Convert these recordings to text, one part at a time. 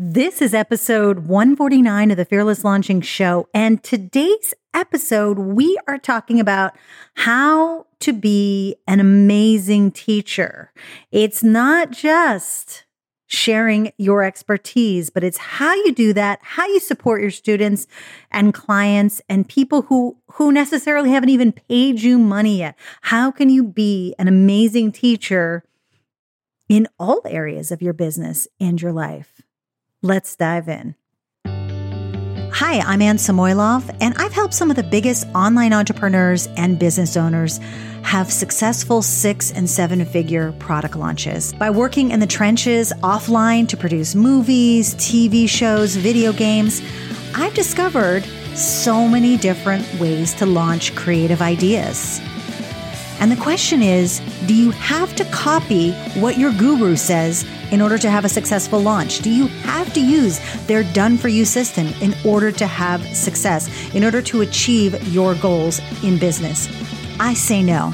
This is episode 149 of the Fearless Launching Show. And today's episode, we are talking about how to be an amazing teacher. It's not just sharing your expertise, but it's how you do that, how you support your students and clients and people who who necessarily haven't even paid you money yet. How can you be an amazing teacher in all areas of your business and your life? Let's dive in. Hi, I'm Anne Samoilov, and I've helped some of the biggest online entrepreneurs and business owners have successful six and seven figure product launches by working in the trenches offline to produce movies, TV shows, video games. I've discovered so many different ways to launch creative ideas. And the question is do you have to copy what your guru says in order to have a successful launch? Do you have to use their done for you system in order to have success, in order to achieve your goals in business? I say no.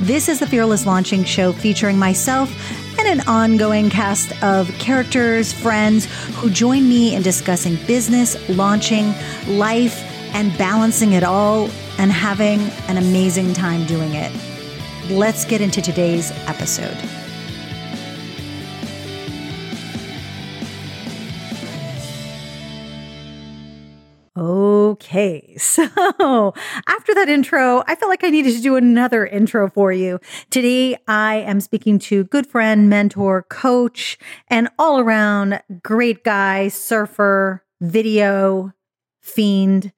This is the Fearless Launching Show featuring myself and an ongoing cast of characters, friends who join me in discussing business, launching, life, and balancing it all and having an amazing time doing it. Let's get into today's episode. Okay, so after that intro, I felt like I needed to do another intro for you. Today, I am speaking to good friend, mentor, coach, and all around great guy, surfer, video fiend,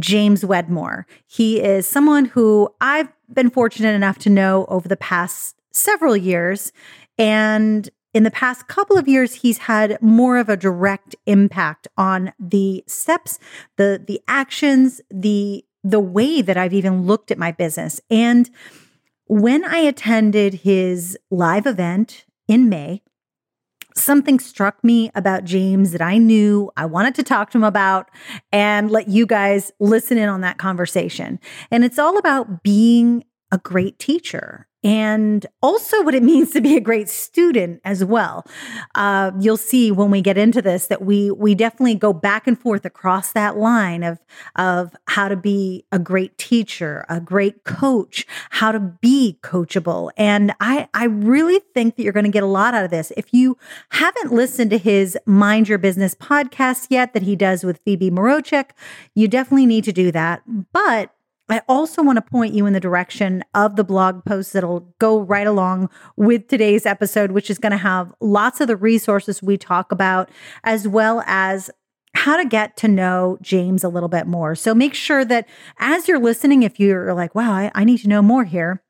James Wedmore. He is someone who I've been fortunate enough to know over the past several years. And in the past couple of years, he's had more of a direct impact on the steps, the the actions, the the way that I've even looked at my business. And when I attended his live event in May, something struck me about James that I knew I wanted to talk to him about and let you guys listen in on that conversation. And it's all about being a great teacher and also what it means to be a great student as well. Uh, you'll see when we get into this that we we definitely go back and forth across that line of of how to be a great teacher, a great coach, how to be coachable, and I I really think that you're going to get a lot out of this. If you haven't listened to his Mind Your Business podcast yet that he does with Phoebe Mroczek, you definitely need to do that. But I also want to point you in the direction of the blog post that'll go right along with today's episode, which is going to have lots of the resources we talk about, as well as how to get to know James a little bit more. So make sure that as you're listening, if you're like, wow, I, I need to know more here,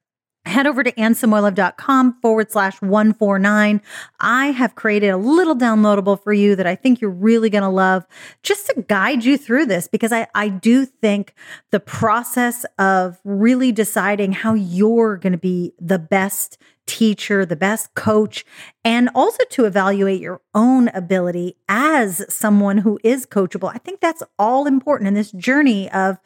head over to annesamoilov.com forward slash 149. I have created a little downloadable for you that I think you're really going to love just to guide you through this because I, I do think the process of really deciding how you're going to be the best teacher, the best coach, and also to evaluate your own ability as someone who is coachable. I think that's all important in this journey of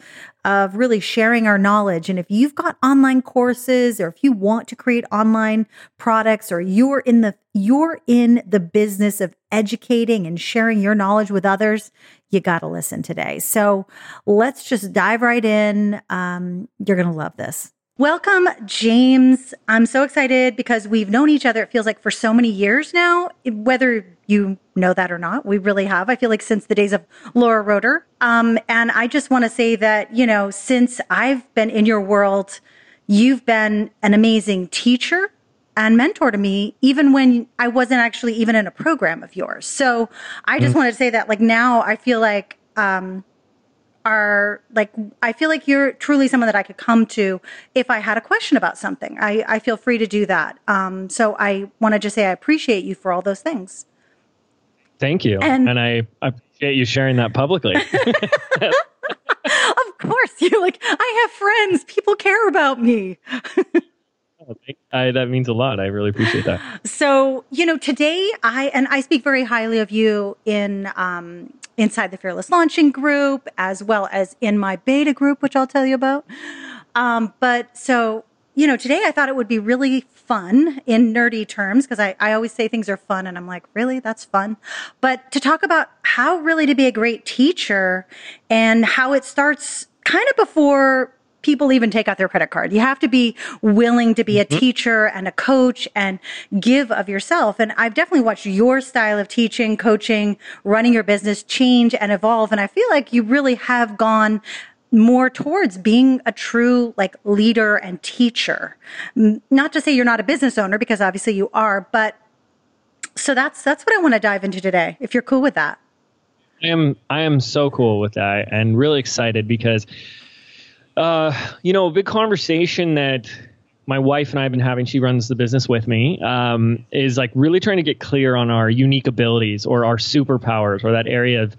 of really sharing our knowledge. And if you've got online courses or if you want to create online products or you're in the you're in the business of educating and sharing your knowledge with others, you got to listen today. So let's just dive right in. Um, you're going to love this. Welcome, James. I'm so excited because we've known each other, it feels like for so many years now, whether you know that or not. We really have. I feel like since the days of Laura Roeder. Um, and I just want to say that, you know, since I've been in your world, you've been an amazing teacher and mentor to me, even when I wasn't actually even in a program of yours. So I just mm. wanted to say that, like, now I feel like, um, are like I feel like you're truly someone that I could come to if I had a question about something. I, I feel free to do that. Um, so I want to just say I appreciate you for all those things. Thank you, and, and I appreciate you sharing that publicly. of course, you're like I have friends. People care about me. I, that means a lot. I really appreciate that. So, you know, today I, and I speak very highly of you in, um, inside the Fearless Launching group, as well as in my beta group, which I'll tell you about. Um, but so, you know, today I thought it would be really fun in nerdy terms, because I, I always say things are fun and I'm like, really? That's fun. But to talk about how really to be a great teacher and how it starts kind of before people even take out their credit card. You have to be willing to be a mm-hmm. teacher and a coach and give of yourself. And I've definitely watched your style of teaching, coaching, running your business change and evolve. And I feel like you really have gone more towards being a true like leader and teacher. Not to say you're not a business owner because obviously you are, but so that's that's what I want to dive into today. If you're cool with that. I am I am so cool with that and really excited because uh, you know, a big conversation that my wife and I have been having, she runs the business with me, um, is like really trying to get clear on our unique abilities or our superpowers or that area of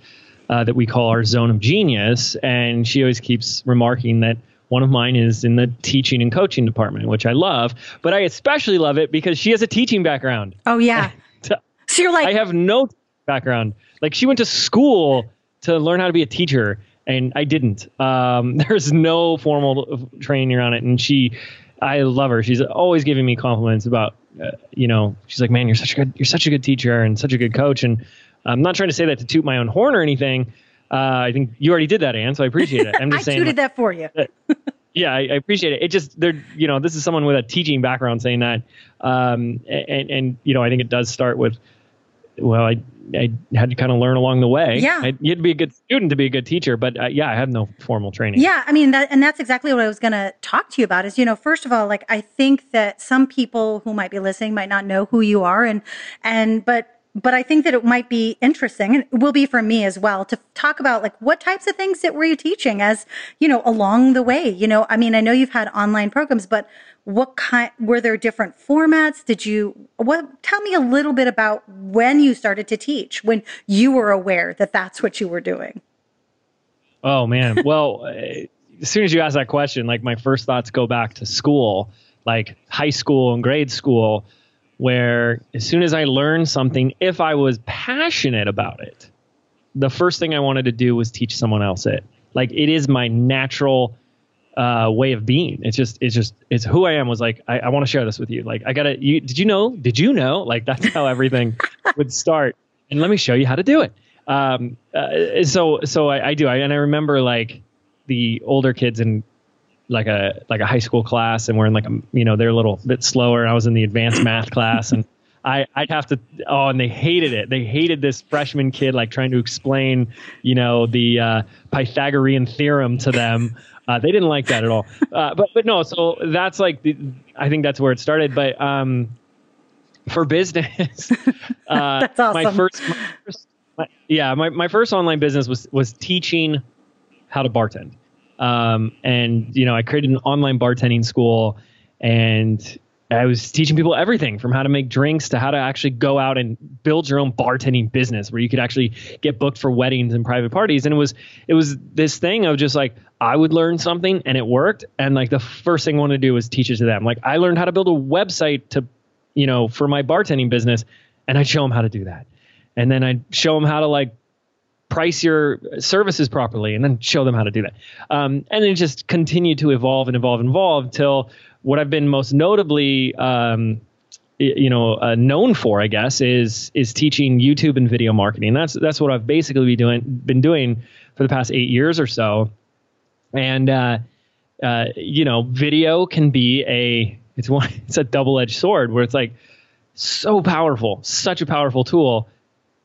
uh, that we call our zone of genius. And she always keeps remarking that one of mine is in the teaching and coaching department, which I love. But I especially love it because she has a teaching background. Oh yeah. so you're like I have no background. Like she went to school to learn how to be a teacher and I didn't. Um, there's no formal training around it, and she, I love her. She's always giving me compliments about, uh, you know, she's like, man, you're such a good, you're such a good teacher and such a good coach. And I'm not trying to say that to toot my own horn or anything. Uh, I think you already did that, Anne, so I appreciate it. I'm just I saying. I tooted that for you. yeah, I, I, appreciate it. It just, they're, you know, this is someone with a teaching background saying that, um, and, and you know, I think it does start with well, I I had to kind of learn along the way. Yeah, I, you'd be a good student to be a good teacher, but uh, yeah, I had no formal training. Yeah, I mean that, and that's exactly what I was going to talk to you about. Is you know, first of all, like I think that some people who might be listening might not know who you are, and and but but I think that it might be interesting and it will be for me as well to talk about like what types of things that were you teaching as, you know, along the way. You know, I mean, I know you've had online programs, but what kind were there different formats? Did you what tell me a little bit about when you started to teach, when you were aware that that's what you were doing? Oh man. Well, uh, as soon as you ask that question, like my first thoughts go back to school, like high school and grade school where as soon as I learned something, if I was passionate about it, the first thing I wanted to do was teach someone else it. Like it is my natural uh, way of being. It's just, it's just, it's who I am. Was like, I, I want to share this with you. Like, I gotta. You did you know? Did you know? Like that's how everything would start. And let me show you how to do it. Um, uh, so, so I, I do. I, and I remember like the older kids in like a like a high school class and we're in like a you know they're a little bit slower I was in the advanced math class and I I'd have to oh and they hated it they hated this freshman kid like trying to explain you know the uh, Pythagorean theorem to them uh, they didn't like that at all uh, but but no so that's like the, I think that's where it started but um for business uh, that's awesome. my first, my first my, yeah my, my first online business was was teaching how to bartend um, and you know, I created an online bartending school, and I was teaching people everything from how to make drinks to how to actually go out and build your own bartending business where you could actually get booked for weddings and private parties. And it was it was this thing of just like I would learn something and it worked. And like the first thing I wanted to do was teach it to them. Like I learned how to build a website to, you know, for my bartending business, and I'd show them how to do that. And then I'd show them how to like price your services properly and then show them how to do that. Um, and then just continue to evolve and evolve and evolve until what I've been most notably, um, you know, uh, known for, I guess, is is teaching YouTube and video marketing. That's that's what I've basically been doing been doing for the past eight years or so. And uh, uh, you know, video can be a it's one it's a double edged sword where it's like so powerful, such a powerful tool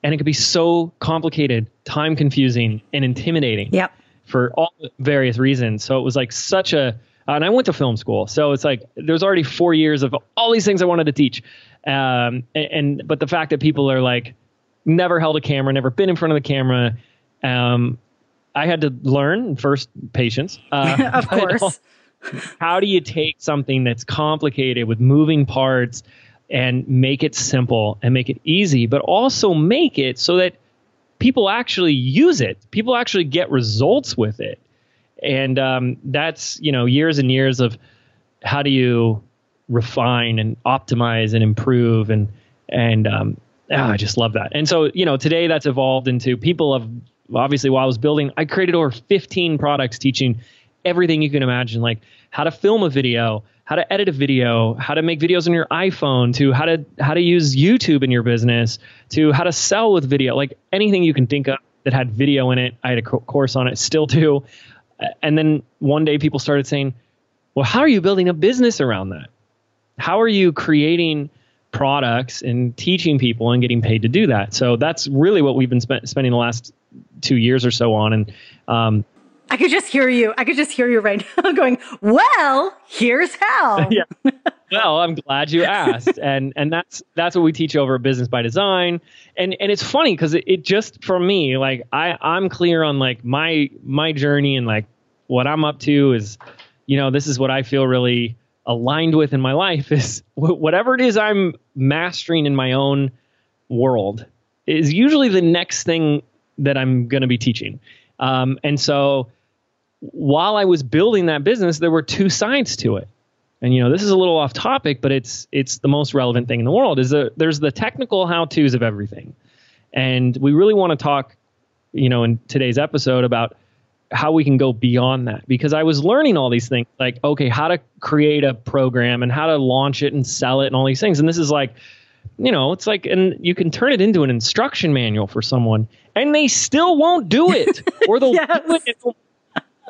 and it could be so complicated, time confusing, and intimidating. Yep. For all various reasons. So it was like such a, and I went to film school, so it's like there's already four years of all these things I wanted to teach, um, and, and but the fact that people are like never held a camera, never been in front of the camera, um, I had to learn first patience. Uh, of course. How do you take something that's complicated with moving parts? and make it simple and make it easy, but also make it so that people actually use it. People actually get results with it. And um, that's, you know, years and years of how do you refine and optimize and improve and, and, um, oh, I just love that. And so, you know, today that's evolved into people have obviously while I was building, I created over 15 products teaching everything you can imagine, like how to film a video, how to edit a video, how to make videos on your iPhone, to how to how to use YouTube in your business, to how to sell with video, like anything you can think of that had video in it. I had a course on it, still do. And then one day people started saying, "Well, how are you building a business around that? How are you creating products and teaching people and getting paid to do that?" So that's really what we've been spe- spending the last two years or so on. And um, I could just hear you. I could just hear you right now going, "Well, here's how." yeah. Well, I'm glad you asked, and and that's that's what we teach over at Business by Design, and and it's funny because it, it just for me like I I'm clear on like my my journey and like what I'm up to is, you know, this is what I feel really aligned with in my life is whatever it is I'm mastering in my own world is usually the next thing that I'm going to be teaching. Um, and so while I was building that business, there were two sides to it. And you know, this is a little off topic, but it's it's the most relevant thing in the world. Is that there's the technical how tos of everything, and we really want to talk, you know, in today's episode about how we can go beyond that because I was learning all these things like okay how to create a program and how to launch it and sell it and all these things and this is like you know it's like and you can turn it into an instruction manual for someone and they still won't do it. Or they'll yes. do it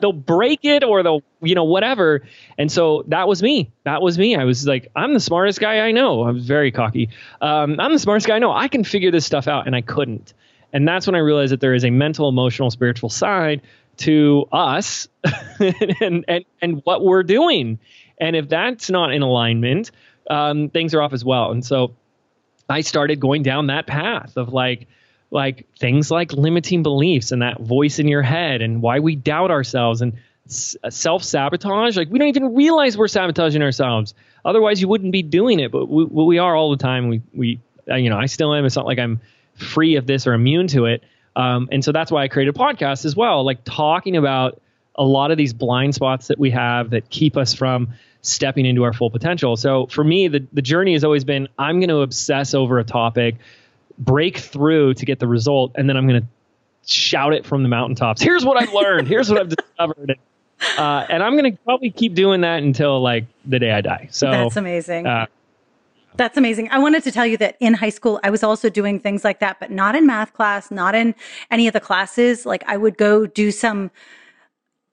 they'll break it or they'll you know whatever. And so that was me. That was me. I was like i'm the smartest guy i know. I was very cocky. Um, i'm the smartest guy i know. I can figure this stuff out and i couldn't. And that's when i realized that there is a mental emotional spiritual side to us and, and and what we're doing. And if that's not in alignment um, things are off as well. And so i started going down that path of like like things like limiting beliefs and that voice in your head and why we doubt ourselves and uh, self sabotage. Like we don't even realize we're sabotaging ourselves. Otherwise, you wouldn't be doing it. But we, we are all the time. We we uh, you know I still am. It's not like I'm free of this or immune to it. Um, and so that's why I created a podcast as well, like talking about a lot of these blind spots that we have that keep us from stepping into our full potential. So for me, the, the journey has always been I'm going to obsess over a topic break through to get the result, and then I'm going to shout it from the mountaintops. Here's what I've learned. Here's what I've discovered. Uh, and I'm going to probably keep doing that until like the day I die. So that's amazing. Uh, that's amazing. I wanted to tell you that in high school, I was also doing things like that, but not in math class, not in any of the classes. Like I would go do some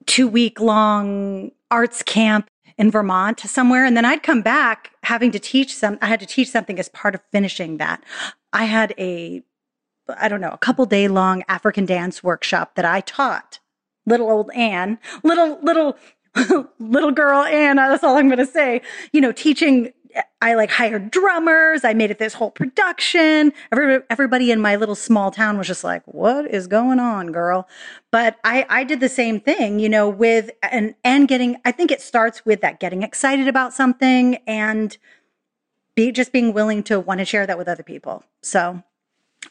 two week long arts camp in Vermont somewhere. And then I'd come back having to teach some, I had to teach something as part of finishing that. I had a, I don't know, a couple day long African dance workshop that I taught little old Anne, little, little, little girl Anne. That's all I'm going to say, you know, teaching I like hired drummers. I made it this whole production. Every, everybody in my little small town was just like, "What is going on, girl?" But I I did the same thing, you know, with and and getting. I think it starts with that getting excited about something and be just being willing to want to share that with other people. So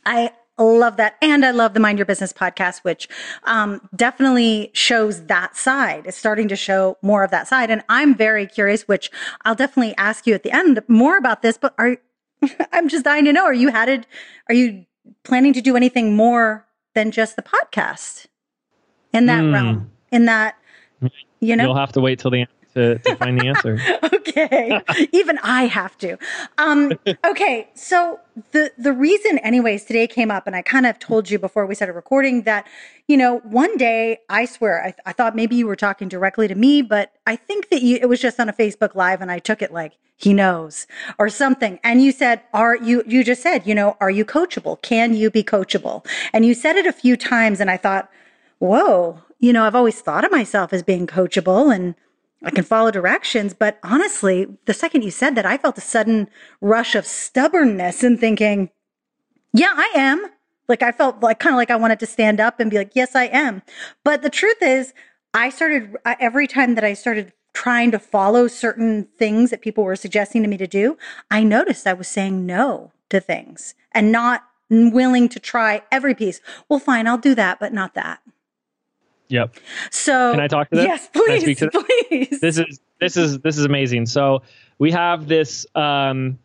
I love that. And I love the Mind Your Business podcast, which um, definitely shows that side. It's starting to show more of that side. And I'm very curious, which I'll definitely ask you at the end more about this, but are I'm just dying to know, are you headed, are you planning to do anything more than just the podcast in that mm. realm? In that, you know, you'll have to wait till the end to, to find the answer. okay. Even I have to. Um, okay. So the, the reason anyways, today came up and I kind of told you before we started recording that, you know, one day I swear, I, I thought maybe you were talking directly to me, but I think that you, it was just on a Facebook live and I took it like, he knows or something. And you said, are you, you just said, you know, are you coachable? Can you be coachable? And you said it a few times and I thought, whoa, you know, I've always thought of myself as being coachable and I can follow directions. But honestly, the second you said that, I felt a sudden rush of stubbornness and thinking, yeah, I am. Like I felt like kind of like I wanted to stand up and be like, yes, I am. But the truth is, I started every time that I started trying to follow certain things that people were suggesting to me to do, I noticed I was saying no to things and not willing to try every piece. Well, fine, I'll do that, but not that. Yep. So can I talk to this? Yes, please, please. This is this is this is amazing. So we have this um,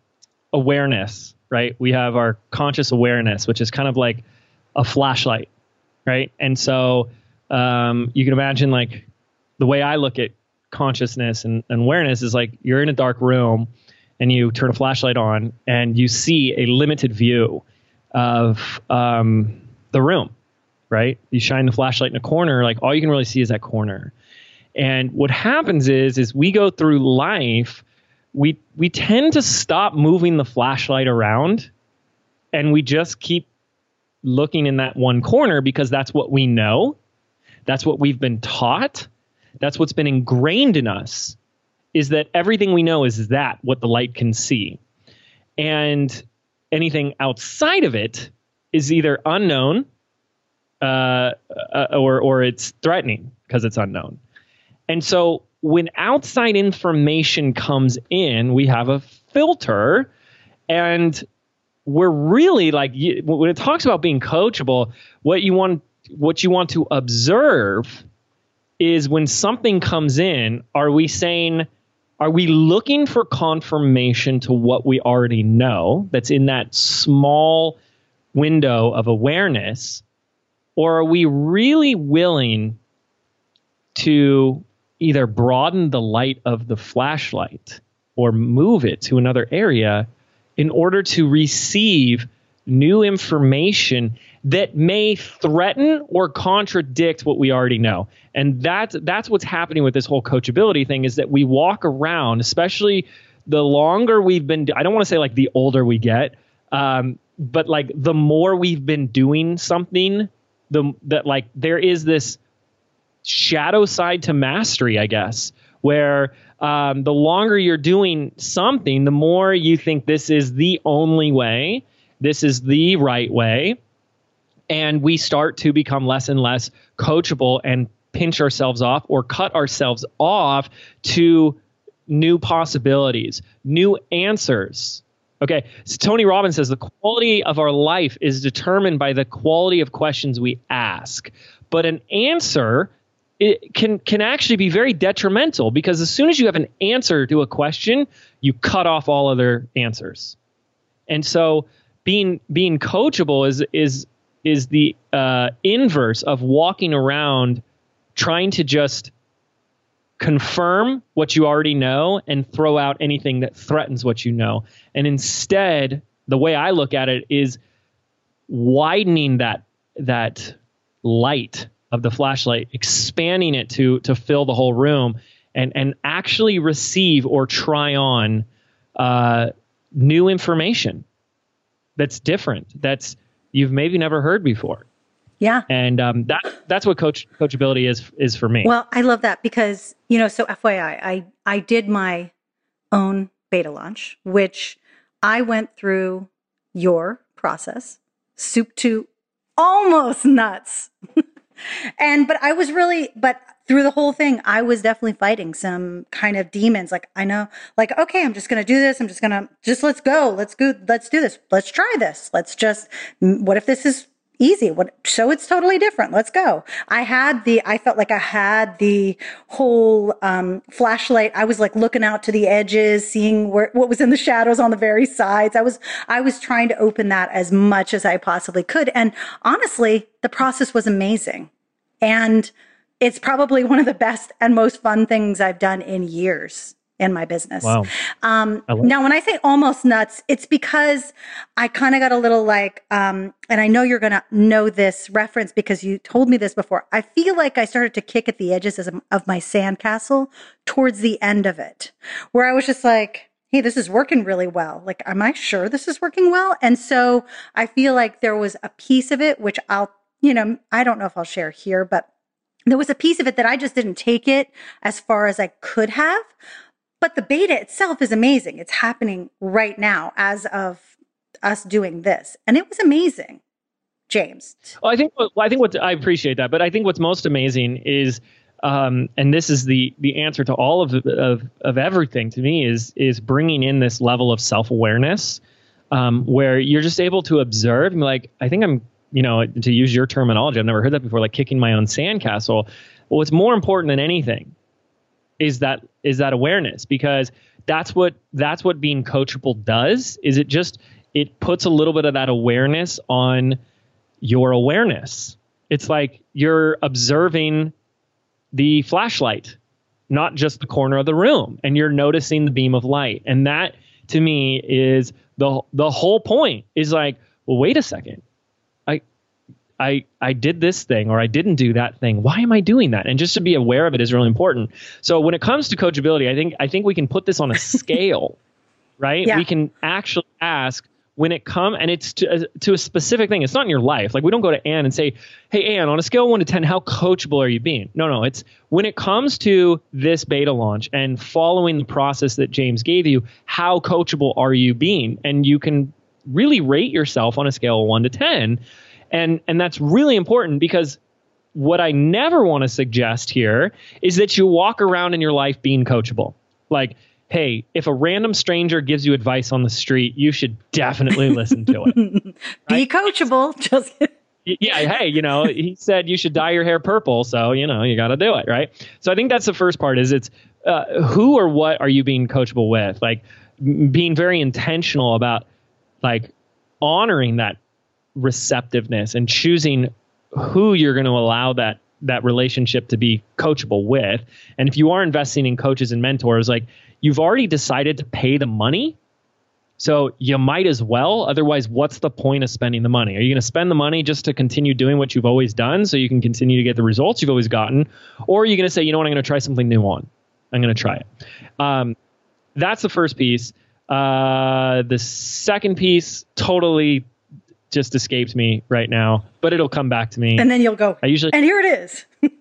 awareness, right? We have our conscious awareness, which is kind of like a flashlight, right? And so um, you can imagine like the way I look at consciousness and, and awareness is like you're in a dark room and you turn a flashlight on and you see a limited view of um, the room, right? You shine the flashlight in a corner, like all you can really see is that corner. And what happens is, is we go through life, we we tend to stop moving the flashlight around, and we just keep looking in that one corner because that's what we know, that's what we've been taught, that's what's been ingrained in us is that everything we know is that what the light can see. And anything outside of it is either unknown uh, uh, or, or it's threatening because it's unknown. And so when outside information comes in, we have a filter and we're really like when it talks about being coachable, what you want what you want to observe is when something comes in, are we saying, are we looking for confirmation to what we already know that's in that small window of awareness? Or are we really willing to either broaden the light of the flashlight or move it to another area in order to receive new information that may threaten or contradict what we already know. And that's that's what's happening with this whole coachability thing is that we walk around, especially the longer we've been I don't want to say like the older we get, um, but like the more we've been doing something, the that like there is this shadow side to mastery, I guess, where um, the longer you're doing something, the more you think this is the only way, this is the right way, and we start to become less and less coachable and pinch ourselves off or cut ourselves off to new possibilities, new answers. Okay, so Tony Robbins says the quality of our life is determined by the quality of questions we ask. But an answer it can can actually be very detrimental because as soon as you have an answer to a question, you cut off all other answers. And so being being coachable is is is the uh, inverse of walking around trying to just confirm what you already know and throw out anything that threatens what you know. And instead, the way I look at it is widening that that light of the flashlight, expanding it to to fill the whole room, and and actually receive or try on uh, new information that's different. That's you've maybe never heard before. Yeah. And um, that that's what coach coachability is is for me. Well, I love that because you know, so FYI, I I did my own beta launch, which I went through your process, soup to almost nuts. and but I was really but through the whole thing, I was definitely fighting some kind of demons. Like, I know, like, okay, I'm just going to do this. I'm just going to just let's go. Let's go. Let's do this. Let's try this. Let's just, what if this is easy? What, so it's totally different. Let's go. I had the, I felt like I had the whole, um, flashlight. I was like looking out to the edges, seeing where, what was in the shadows on the very sides. I was, I was trying to open that as much as I possibly could. And honestly, the process was amazing. And, it's probably one of the best and most fun things I've done in years in my business. Wow. Um, now, when I say almost nuts, it's because I kind of got a little like, um, and I know you're going to know this reference because you told me this before. I feel like I started to kick at the edges of my sandcastle towards the end of it, where I was just like, Hey, this is working really well. Like, am I sure this is working well? And so I feel like there was a piece of it, which I'll, you know, I don't know if I'll share here, but there was a piece of it that I just didn't take it as far as I could have. But the beta itself is amazing. It's happening right now as of us doing this. And it was amazing. James. Well, I think well, I think what I appreciate that, but I think what's most amazing is um, and this is the the answer to all of, of of everything to me is is bringing in this level of self awareness um, where you're just able to observe and like I think I'm you know, to use your terminology, I've never heard that before, like kicking my own sandcastle. Well, what's more important than anything is that is that awareness because that's what that's what being coachable does. Is it just it puts a little bit of that awareness on your awareness. It's like you're observing the flashlight, not just the corner of the room, and you're noticing the beam of light. And that to me is the the whole point is like, well, wait a second. I I did this thing or I didn't do that thing. Why am I doing that? And just to be aware of it is really important. So when it comes to coachability, I think I think we can put this on a scale, right? Yeah. We can actually ask when it come and it's to, uh, to a specific thing. It's not in your life. Like we don't go to Anne and say, "Hey Anne, on a scale of 1 to 10, how coachable are you being?" No, no, it's when it comes to this beta launch and following the process that James gave you, how coachable are you being? And you can really rate yourself on a scale of 1 to 10. And and that's really important because what I never want to suggest here is that you walk around in your life being coachable. Like hey, if a random stranger gives you advice on the street, you should definitely listen to it. Be coachable. Just yeah, hey, you know, he said you should dye your hair purple, so you know you got to do it, right? So I think that's the first part. Is it's uh, who or what are you being coachable with? Like being very intentional about like honoring that receptiveness and choosing who you're going to allow that that relationship to be coachable with. And if you are investing in coaches and mentors, like you've already decided to pay the money, so you might as well. Otherwise, what's the point of spending the money? Are you going to spend the money just to continue doing what you've always done so you can continue to get the results you've always gotten? Or are you going to say, you know what, I'm going to try something new on? I'm going to try it. Um, that's the first piece. Uh, the second piece totally just escaped me right now, but it'll come back to me. and then you'll go. I usually And here it is.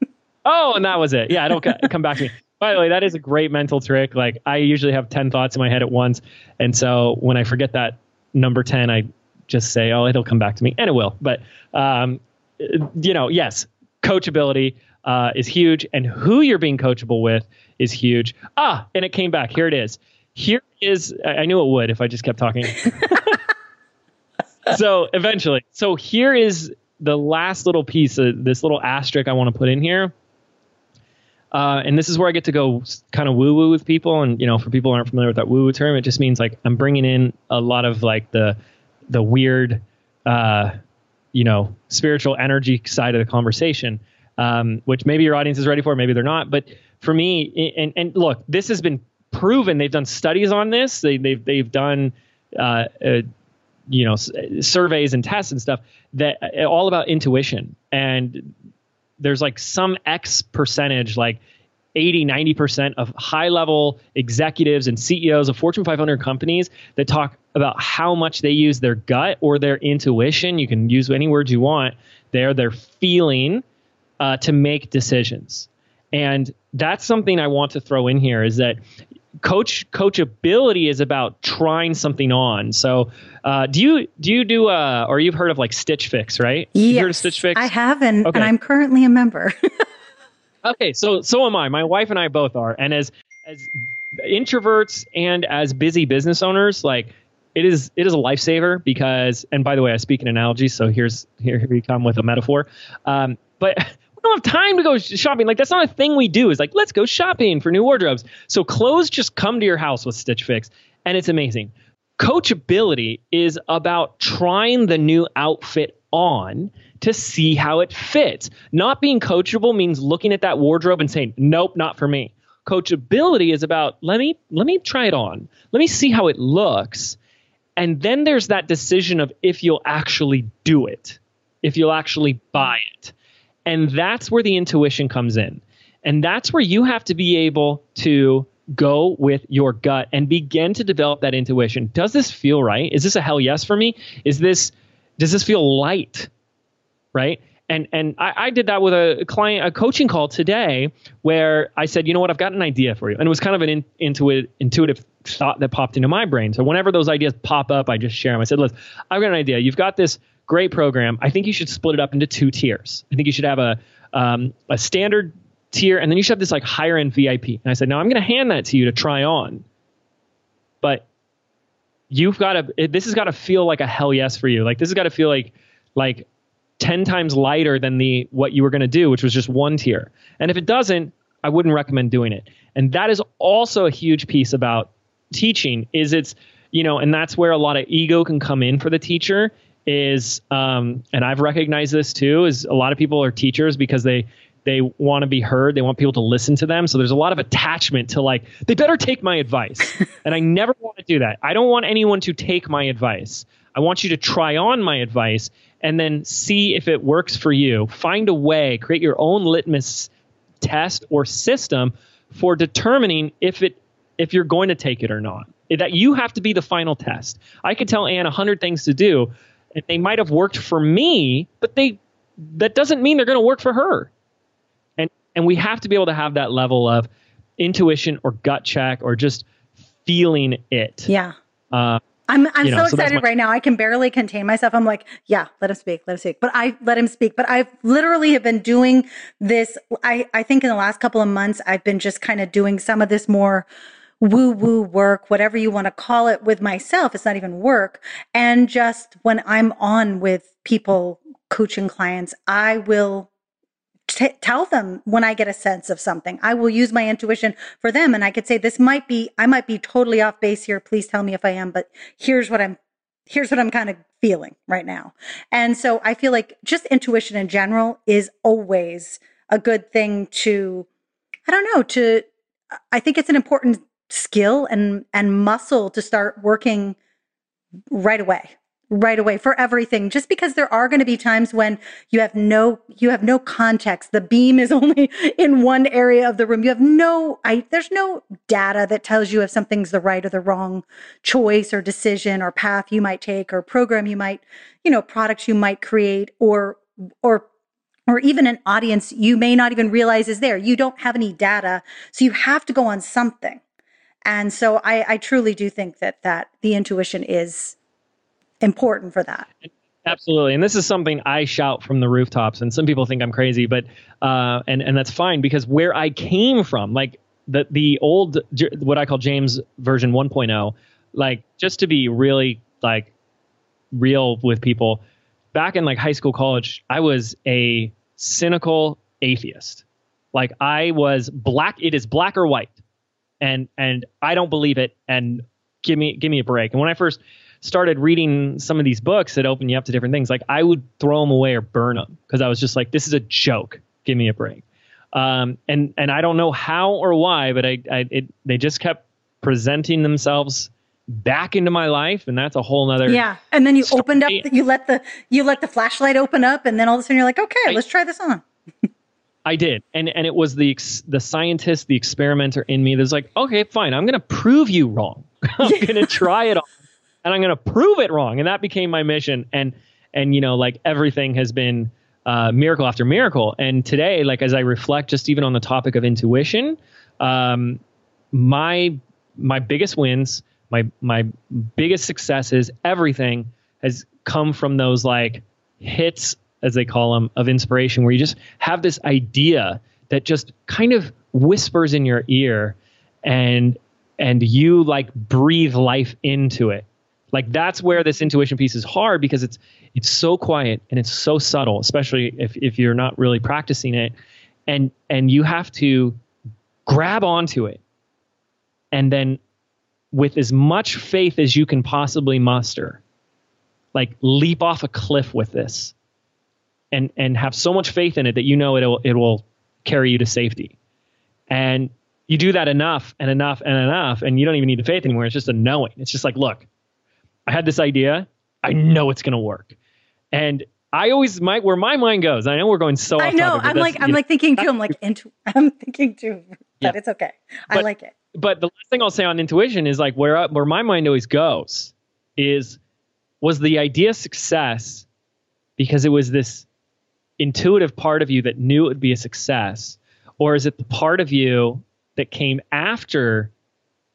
Oh, and that was it. Yeah, it'll co- come back to me. By the way, that is a great mental trick. Like I usually have 10 thoughts in my head at once. And so when I forget that number 10, I just say, oh, it'll come back to me. And it will. But, um, you know, yes, coachability uh, is huge. And who you're being coachable with is huge. Ah, and it came back. Here it is. Here is, I I knew it would if I just kept talking. so eventually, so here is the last little piece of this little asterisk I want to put in here. Uh, and this is where I get to go kind of woo woo with people. And, you know, for people who aren't familiar with that woo woo term, it just means like I'm bringing in a lot of like the, the weird, uh, you know, spiritual energy side of the conversation, um, which maybe your audience is ready for, maybe they're not. But for me, and, and look, this has been proven. They've done studies on this. They, they've, they've done, uh, uh, you know, surveys and tests and stuff that uh, all about intuition. And there's like some X percentage, like 80, 90% of high level executives and CEOs of Fortune 500 companies that talk about how much they use their gut or their intuition. You can use any words you want there, their feeling uh, to make decisions. And that's something I want to throw in here is that coach coachability is about trying something on. So, uh, do you do you do uh, or you've heard of like Stitch Fix, right? You've heard of Stitch Fix? I have, and, Okay. and I'm currently a member. Okay, so so am I. My wife and I both are. And as as introverts and as busy business owners, like it is it is a lifesaver because and by the way, I speak in analogies, so here's here, here we come with a metaphor. Um, but don't have time to go shopping. Like that's not a thing we do. Is like let's go shopping for new wardrobes. So clothes just come to your house with Stitch Fix, and it's amazing. Coachability is about trying the new outfit on to see how it fits. Not being coachable means looking at that wardrobe and saying, "Nope, not for me." Coachability is about let me let me try it on. Let me see how it looks. And then there's that decision of if you'll actually do it, if you'll actually buy it. And that's where the intuition comes in. And that's where you have to be able to go with your gut and begin to develop that intuition. Does this feel right? Is this a hell yes for me? Is this does this feel light? Right? And and I, I did that with a client, a coaching call today, where I said, you know what, I've got an idea for you, and it was kind of an in, intuitive intuitive thought that popped into my brain. So whenever those ideas pop up, I just share them. I said, look, I've got an idea. You've got this great program. I think you should split it up into two tiers. I think you should have a um, a standard tier, and then you should have this like higher end VIP. And I said, now I'm going to hand that to you to try on, but you've got to. This has got to feel like a hell yes for you. Like this has got to feel like like 10 times lighter than the what you were going to do which was just one tier and if it doesn't i wouldn't recommend doing it and that is also a huge piece about teaching is it's you know and that's where a lot of ego can come in for the teacher is um, and i've recognized this too is a lot of people are teachers because they they want to be heard. They want people to listen to them. So there's a lot of attachment to like they better take my advice. And i never want to do that. I don't want anyone to take my advice. I want you to try on my advice and then see if it works for you. Find a way. Create your own litmus test or system for determining if it if you're going to take it or not. That you have to be the final test. I could tell anne a hundred things to do and they might have worked for me but they that doesn't mean they're going to work for her and and we have to be able to have that level of intuition or gut check or just feeling it yeah uh, I'm I'm you know, so so excited my- right now. I can barely contain myself. I'm like, yeah, let him speak, let him speak. But I let him speak. But I've literally have been doing this. I I think in the last couple of months, I've been just kind of doing some of this more woo woo work, whatever you want to call it, with myself. It's not even work. And just when I'm on with people, coaching clients, I will t- tell them when I get a sense of something. I will use my intuition for them. And I could say, this might be, I might be totally off base here. Please tell me if I am, but here's what I'm, here's what I'm kind of feeling right now. And so I feel like just intuition in general is always a good thing to, I don't know, to, I think it's an important skill and, and muscle to start working right away right away for everything. Just because there are going to be times when you have no you have no context. The beam is only in one area of the room. You have no i there's no data that tells you if something's the right or the wrong choice or decision or path you might take or program you might you know products you might create or or or even an audience you may not even realize is there. You don't have any data so you have to go on something and so i i truly do think that that the intuition is important for that. Absolutely, and this is something I shout from the rooftops, and some people think I'm crazy, but uh, and and that's fine because where I came from, like the the old what I call James version 1.0, like just to be really like real with people, back in like high school, college, I was a cynical atheist. Like I was black. It is black or white, and and I don't believe it. And give me give me a break. And when I first started reading some of these books that open you up to different things, like I would throw them away or burn them because I was just like, this is a joke. Give me a break. Um, and and I don't know how or why, but I, I it, they just kept presenting themselves back into my life, and that's a whole nother. Yeah, and then you story. opened up, you let the you let the flashlight open up, and then all of a sudden you're like, okay, I- let's try this on. I did, and and it was the ex- the scientist, the experimenter in me that's like, okay, fine, I'm gonna prove you wrong. I'm gonna try it on, and I'm gonna prove it wrong, and that became my mission. And and you know, like everything has been uh, miracle after miracle. And today, like as I reflect, just even on the topic of intuition, um, my my biggest wins, my my biggest successes, everything has come from those like hits as they call them of inspiration where you just have this idea that just kind of whispers in your ear and and you like breathe life into it. Like that's where this intuition piece is hard because it's it's so quiet and it's so subtle especially if if you're not really practicing it. And and you have to grab onto it and then with as much faith as you can possibly muster like leap off a cliff with this and and have so much faith in it that you know it will it will carry you to safety and you do that enough and enough and enough and you don't even need the faith anymore it's just a knowing it's just like look i had this idea i know it's going to work and i always my where my mind goes i know we're going so I know. I'm like I'm know, like thinking too. I'm like into. I'm thinking too. But Yeah. it's okay. I But- like it. but the last thing I'll say on intuition is like where where my mind always goes is was the idea success because it was this intuitive part of you that knew it would be a success? Or is it the part of you that came after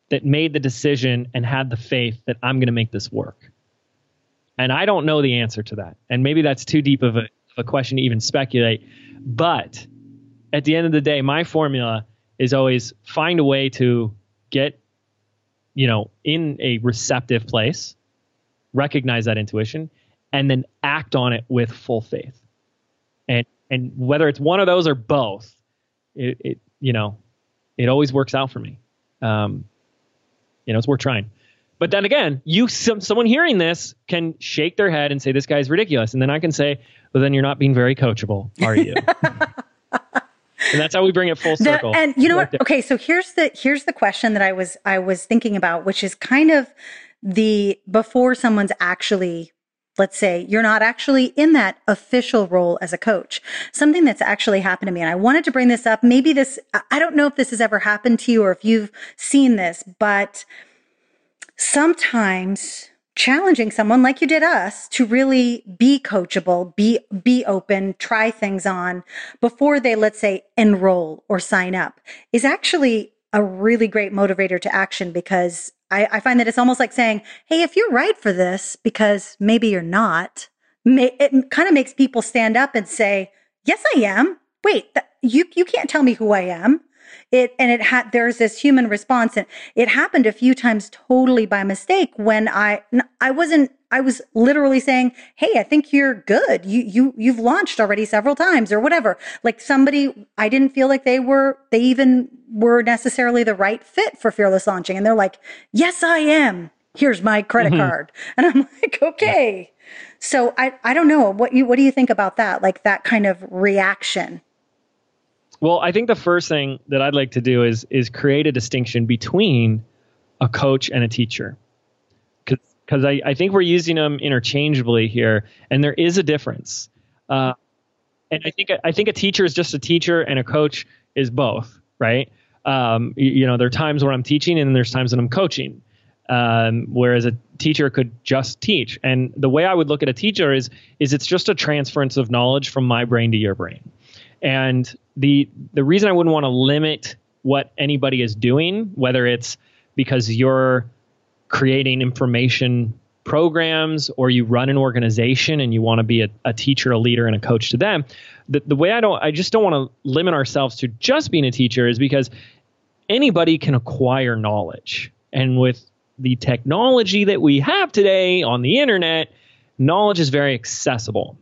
that made the decision and had the faith that I'm going to make this work? And I don't know the answer to that. And maybe that's too deep of a, of a question to even speculate. But at the end of the day my formula is always find a way to get you know in a receptive place recognize that intuition and then act on it with full faith and and whether it's one of those or both it, it you know it always works out for me. Um you know it's worth trying. But then again you some, someone hearing this can shake their head and say this guy's ridiculous. And then i can say well then you're not being very coachable are you? And that's how we bring it full circle. And you know what? Okay, so here's the here's the question that I was I was thinking about, which is kind of the before someone's actually let's say you're not actually in that official role as a coach. Something that's actually happened to me. And I wanted to bring this up. Maybe this, I don't know if this has ever happened to you or if you've seen this, but sometimes challenging someone like you did us to really be coachable, be, be open, try things on before they, let's say, enroll or sign up is actually a really great motivator to action because I, I find that it's almost like saying, Hey, if you're right for this, because maybe you're not, may, it kind of makes people stand up and say, yes, I am. Wait, th- you, you can't tell me who I am. It, and it had, there's this human response and it happened a few times totally by mistake when I, I wasn't, I was literally saying, Hey, I think you're good. You, you, you've launched already several times or whatever. Like somebody, I didn't feel like they were, they even were necessarily the right fit for fearless launching. And they're like, yes, I am. Here's my credit mm-hmm. card. And I'm like, okay. So I, I don't know what you, what do you think about that? Like that kind of reaction? Well, I think the first thing that I'd like to do is, is create a distinction between a coach and a teacher. Cause, I, I think we're using them interchangeably here and there is a difference. Uh, and I think I think a teacher is just a teacher and a coach is both, right? Um, you know, there are times where I'm teaching and there's times when I'm coaching. Um, whereas a teacher could just teach. And the way I would look at a teacher is is it's just a transference of knowledge from my brain to your brain. And the the reason I wouldn't want to limit what anybody is doing, whether it's because you're creating information programs or you run an organization and you want to be a, a teacher, a leader, and a coach to them, the, the way I don't, I just don't want to limit ourselves to just being a teacher is because anybody can acquire knowledge. And with the technology that we have today on the internet, knowledge is very accessible.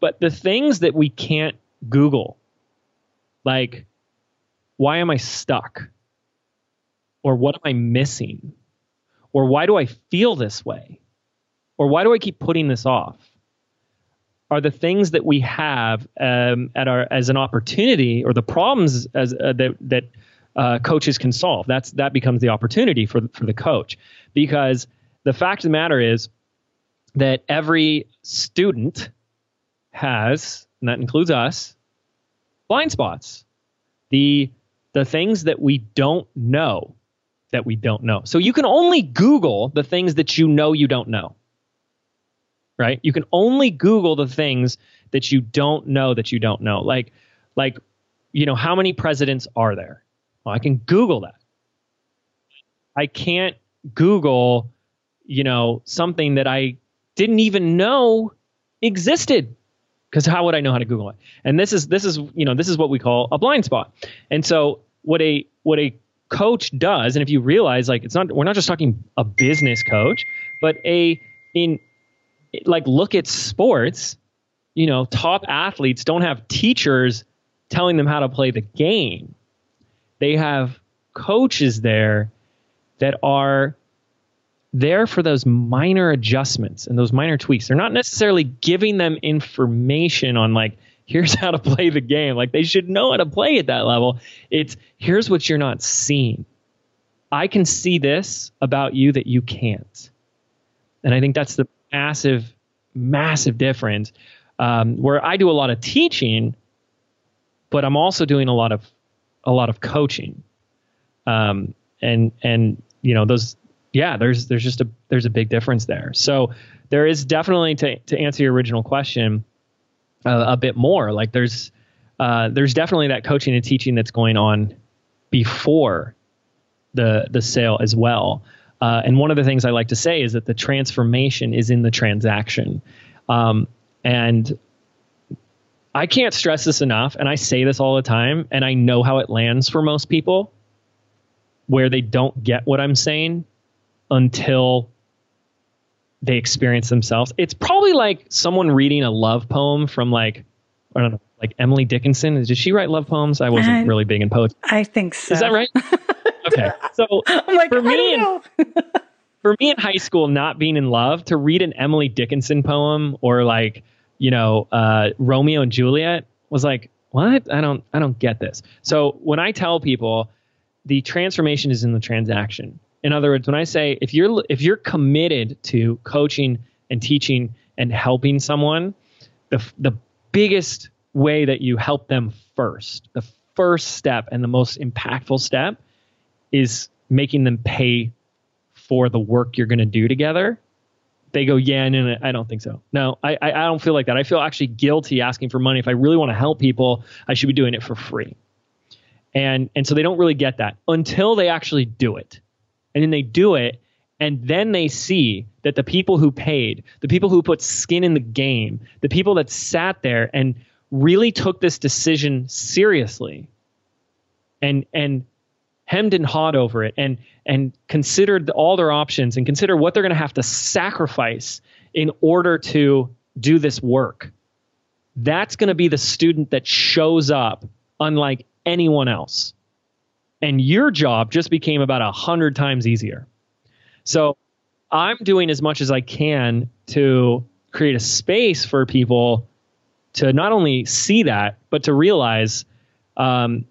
But the things that we can't Google, like, why am I stuck? Or what am I missing? Or why do I feel this way? Or why do I keep putting this off? are the things that we have um, at our as an opportunity or the problems as uh, that that uh, coaches can solve. That's that becomes the opportunity for for the coach because the fact of the matter is that every student has, and that includes us, blind spots. The the things that we don't know that we don't know. So you can only Google the things that you know you don't know right? You can only Google the things that you don't know that you don't know. Like, like, you know, how many presidents are there? Well, I can Google that. I can't Google, you know, something that I didn't even know existed. Because how would I know how to Google it? And this is this is you know this is what we call a blind spot. And so what a what a coach does, and if you realize like it's not we're not just talking a business coach, but a in like look at sports you know top athletes don't have teachers telling them how to play the game they have coaches there that are there for those minor adjustments and those minor tweaks they're not necessarily giving them information on like here's how to play the game like they should know how to play at that level it's here's what you're not seeing i can see this about you that you can't and i think that's the massive, massive difference. Um, where I do a lot of teaching, but I'm also doing a lot of a lot of coaching. Um, and and you know those yeah there's there's just a there's a big difference there. So there is definitely to to answer your original question uh, a bit more like there's uh, there's definitely that coaching and teaching that's going on before the the sale as well. Uh, and one of the things I like to say is that the transformation is in the transaction. Um, and I can't stress this enough, and I say this all the time, and I know how it lands for most people where they don't get what I'm saying until they experience themselves. It's probably like someone reading a love poem from like, I don't know, like Emily Dickinson. Did she write love poems? I wasn't I, really big in poetry. I think so. Is that right? Okay. So like, for me, in, for me in high school, not being in love, to read an Emily Dickinson poem or like, you know, uh, Romeo and Juliet was like, what? I don't I don't get this. So when I tell people the transformation is in the transaction. In other words, when I say if you're if you're committed to coaching and teaching and helping someone, the the biggest way that you help them first, the first step and the most impactful step is making them pay for the work you're going to do together they go, yeah, no, no, I don't think so. No, I, I, don't feel like that. I feel actually guilty asking for money. If I really want to help people, I should be doing it for free. And and so they don't really get that until they actually do it. And then they do it, and then they see that the people who paid, the people who put skin in the game, the people that sat there and really took this decision seriously and and hemmed and hawed over it and and considered all their options and consider what they're going to have to sacrifice in order to do this work. That's going to be the student that shows up unlike anyone else and your job just became about a hundred times easier. So i'm doing as much as i can to create a space for people to not only see that but to realize um,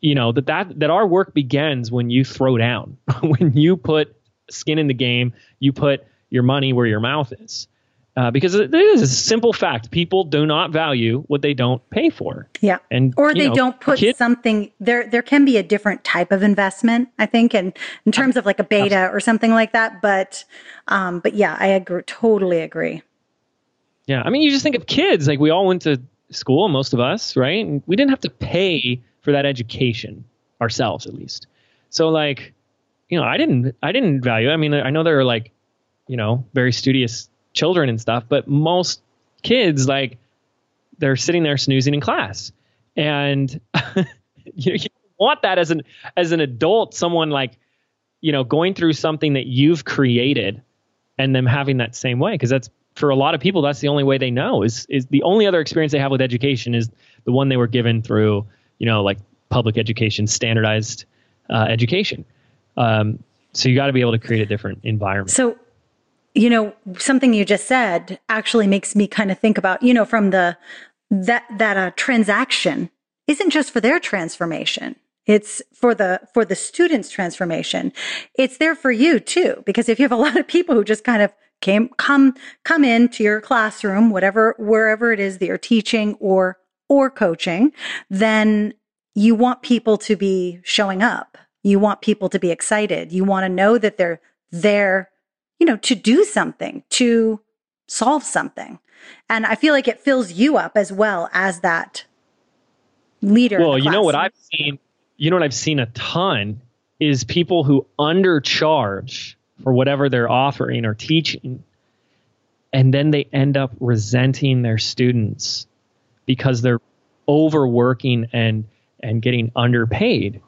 you know that that that our work begins when you throw down when you put skin in the game you put your money where your mouth is uh, because it is a simple fact people do not value what they don't pay for yeah and or they know, don't put kid, something there there can be a different type of investment i think and in terms of like a beta absolutely. or something like that but um but yeah i agree totally agree yeah i mean you just think of kids like we all went to school most of us right and we didn't have to pay for that education ourselves at least. So like, you know, I didn't I didn't value. It. I mean, I know there are like, you know, very studious children and stuff, but most kids like they're sitting there snoozing in class, and you, you want that as an as an adult, someone like, you know, going through something that you've created, and them having that same way because that's for a lot of people that's the only way they know is is the only other experience they have with education is the one they were given through you know, like public education, standardized uh, education. Um, so you got to be able to create a different environment. So, you know, something you just said actually makes me kind of think about, you know, from the that that uh, transaction isn't just for their transformation. It's for the for the students' transformation. It's there for you too, because if you have a lot of people who just kind of came come come into your classroom, whatever wherever it is that you're teaching or or coaching, then you want people to be showing up. You want people to be excited. You want to know that they're there, you know, to do something, to solve something. And I feel like it fills you up as well as that leader. Well, you know what I've seen, you know what I've seen a ton is people who undercharge for whatever they're offering or teaching and then they end up resenting their students because they're overworking and and getting underpaid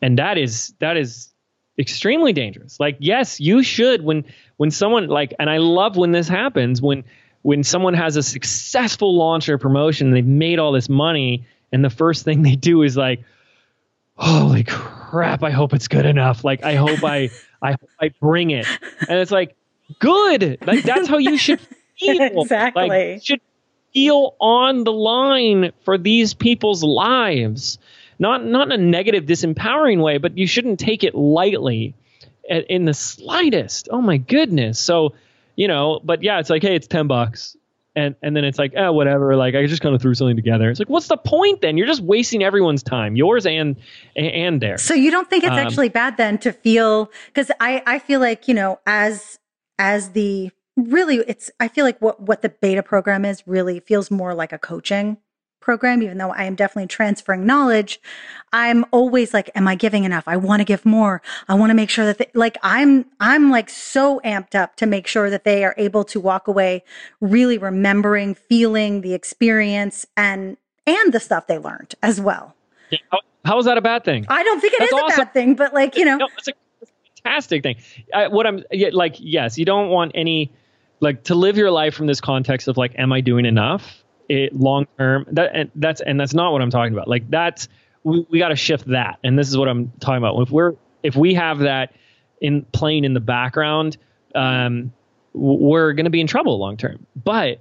and that is that is extremely dangerous. Like yes you should when when someone like and i love when this happens when when someone has a successful launch or promotion they've made all this money and the first thing they do is like holy crap i hope it's good enough. Like i hope i i i bring it. And it's like good. Like that's how you should feel. Exactly. like should feel on the line for these people's lives. Not not in a negative, disempowering way, but you shouldn't take it lightly in the slightest. Oh my goodness. So, you know, but yeah, it's like, hey, it's ten bucks. And and then it's like, oh, whatever. Like I just kind of threw something together. It's like, what's the point then? You're just wasting everyone's time, yours and and theirs. So you don't think it's um, actually bad then to feel because I I feel like you know as as the really it's i feel like what what the beta program is really feels more like a coaching program even though i am definitely transferring knowledge i'm always like am i giving enough? I want to give more. I want to make sure that they, like i'm i'm like so amped up to make sure that they are able to walk away really remembering feeling the experience and and the stuff they learned as well. How, how is that a bad thing? I don't think it That's is awesome. a bad thing but like you know. No, it's a fantastic thing. I, what i'm like yes you don't want any like to live your life from this context of like, am I doing enough? It long term that and that's and that's not what I'm talking about. Like that's we, we got to shift that, and this is what I'm talking about. If we're if we have that in playing in the background, um, we're going to be in trouble long term. But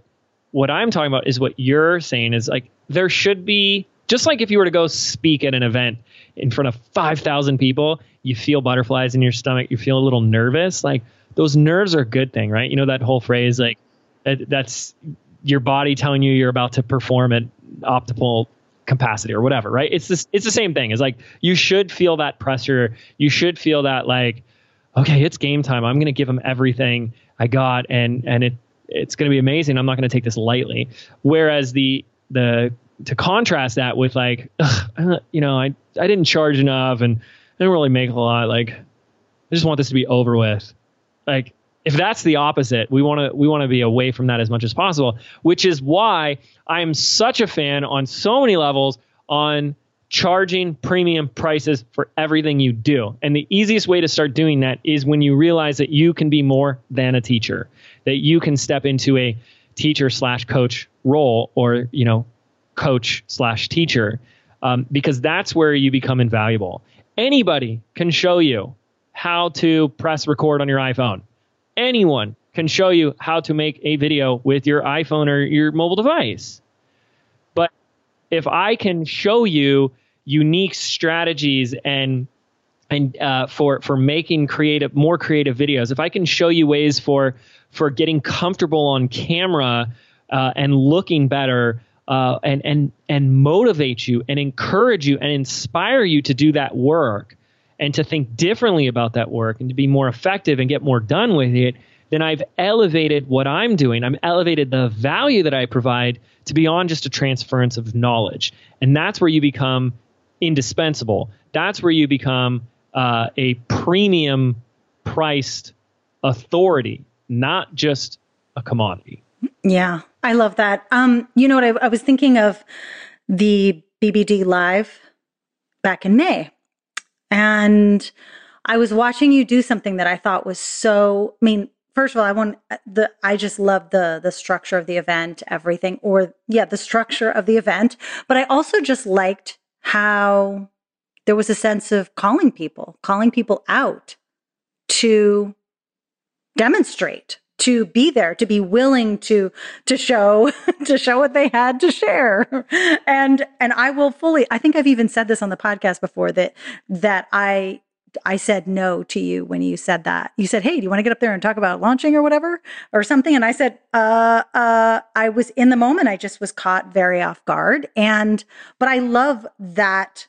what I'm talking about is what you're saying is like there should be Just like if you were to go speak at an event in front of 5,000 people, you feel butterflies in your stomach, you feel a little nervous. Like those nerves are a good thing, right? You know that whole phrase, like that's your body telling you you're about to perform at optimal capacity or whatever, right? It's this, it's the same thing. It's like you should feel that pressure. You should feel that like, okay, it's game time. I'm going to give them everything I got, and and it it's going to be amazing. I'm not going to take this lightly. Whereas the the to contrast that with like, ugh, you know, I I didn't charge enough and I didn't really make a lot. Like, I just want this to be over with. Like, if that's the opposite, we want to we want to be away from that as much as possible. Which is why I am such a fan on so many levels on charging premium prices for everything you do. And the easiest way to start doing that is when you realize that you can be more than a teacher, that you can step into a teacher slash coach role or, you know, coach slash teacher, um, because that's where you become invaluable. Anybody can show you how to press record on your iPhone. Anyone can show you how to make a video with your iPhone or your mobile device. But if I can show you unique strategies and and uh, for for making creative more creative videos. If I can show you ways for for getting comfortable on camera uh, and looking better. Uh, and and and motivate you and encourage you and inspire you to do that work and to think differently about that work and to be more effective and get more done with it then I've elevated what I'm doing. I'm elevated the value that I provide to beyond just a transference of knowledge. And that's where you become indispensable. That's where you become uh, a premium priced authority, not just a commodity. Yeah, I love that. Um, you know what? I, I was thinking of the BBD Live back in May. And I was watching you do something that I thought was so, I mean, first of all, I want the I just love the the structure of the event, everything, or yeah, the structure of the event. But I also just liked how there was a sense of calling people, calling people out to demonstrate, to be there, to be willing to to show to show what they had to share. And and I will fully I think I've even said this on the podcast before that that I I said no to you when you said that. You said, "Hey, do you want to get up there and talk about launching or whatever or something?" And I said, "Uh, uh, I was in the moment. I just was caught very off guard." And but I love that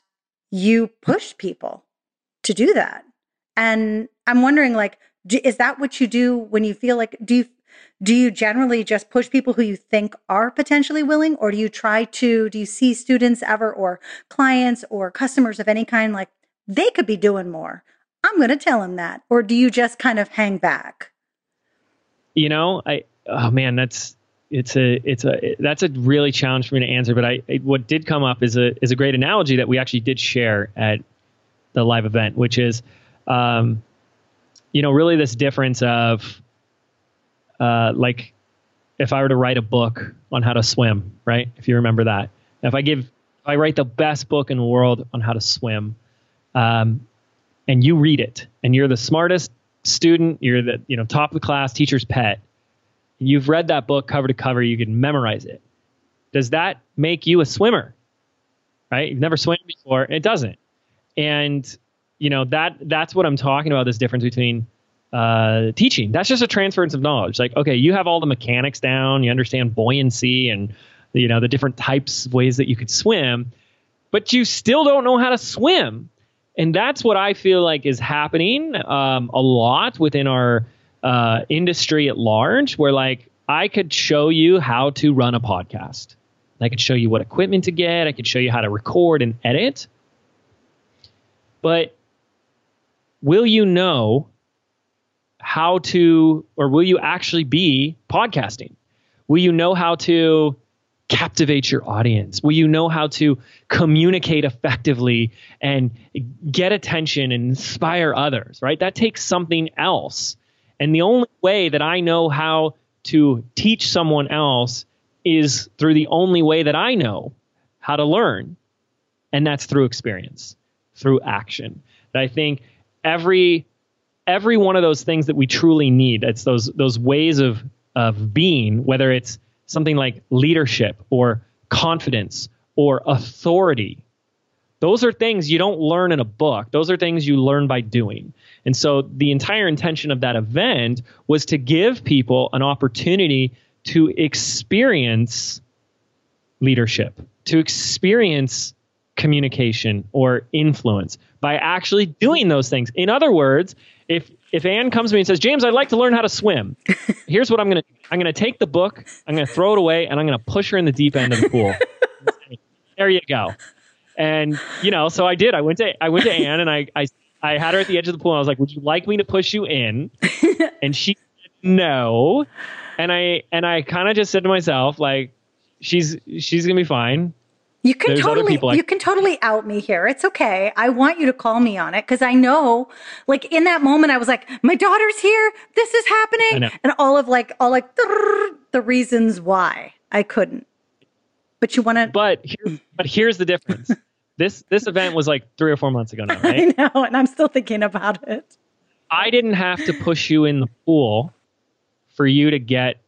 you push people to do that. And I'm wondering, like, do, is that what you do when you feel like do you do you generally just push people who you think are potentially willing or do you try to do you see students ever or clients or customers of any kind like they could be doing more. I'm going to tell them that. Or do you just kind of hang back? You know, I, oh man, that's, it's a, it's a, that's a really challenge for me to answer. But I, what did come up is a, is a great analogy that we actually did share at the live event, which is, um, you know, really this difference of, uh, like, if I were to write a book on how to swim, right? If you remember that, if I give, if I write the best book in the world on how to swim, um, and you read it, and you're the smartest student, you're the you know top of the class, teacher's pet. You've read that book cover to cover, you can memorize it. Does that make you a swimmer? Right? You've never swam before. It doesn't. And you know that that's what I'm talking about. This difference between uh, teaching. That's just a transference of knowledge. Like, okay, you have all the mechanics down. You understand buoyancy and you know the different types of ways that you could swim, but you still don't know how to swim and that's what I feel like is happening um, a lot within our uh, industry at large, where like I could show you how to run a podcast. I could show you what equipment to get. I could show you how to record and edit. But will you know how to, or will you actually be podcasting? Will you know how to captivate your audience? Will you know how to communicate effectively and get attention and inspire others, right? That takes something else. And the only way that I know how to teach someone else is through the only way that I know how to learn. And that's through experience, through action. And I think every every one of those things that we truly need, it's those those ways of of being, whether it's something like leadership or confidence or authority. Those are things you don't learn in a book. Those are things you learn by doing. And so the entire intention of that event was to give people an opportunity to experience leadership, to experience communication or influence by actually doing those things. In other words, if if Anne comes to me and says, "James, I'd like to learn how to swim," here's what I'm going to I'm going to take the book, I'm going to throw it away, and I'm going to push her in the deep end of the pool. there you go. And you know, so I did. I went to I went to Anne and I I I had her at the edge of the pool. And I was like, "Would you like me to push you in?" And she said no. And I and I kind of just said to myself, like, "She's she's gonna be fine." You can There's totally I- you can totally out me here. It's okay. I want you to call me on it because I know, like in that moment, I was like, "My daughter's here. This is happening," and all of like all like the reasons why I couldn't. But you want to? But here, but here's the difference. This this event was like three or four months ago now, I right? know, and I'm still thinking about it. I didn't have to push you in the pool for you to get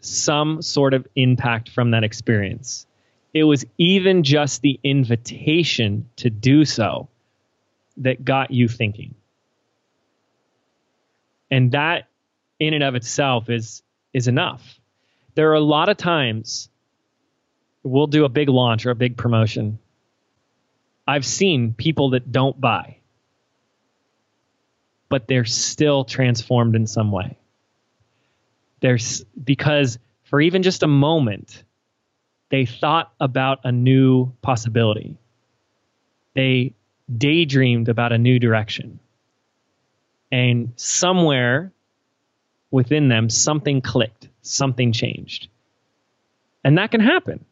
some sort of impact from that experience. It was even just the invitation to do so that got you thinking. And that in and of itself is is enough. There are a lot of times we'll do a big launch or a big promotion. I've seen people that don't buy but they're still transformed in some way. There's because for even just a moment, they thought about a new possibility. They daydreamed about a new direction. And somewhere within them, something clicked, something changed. And that can happen.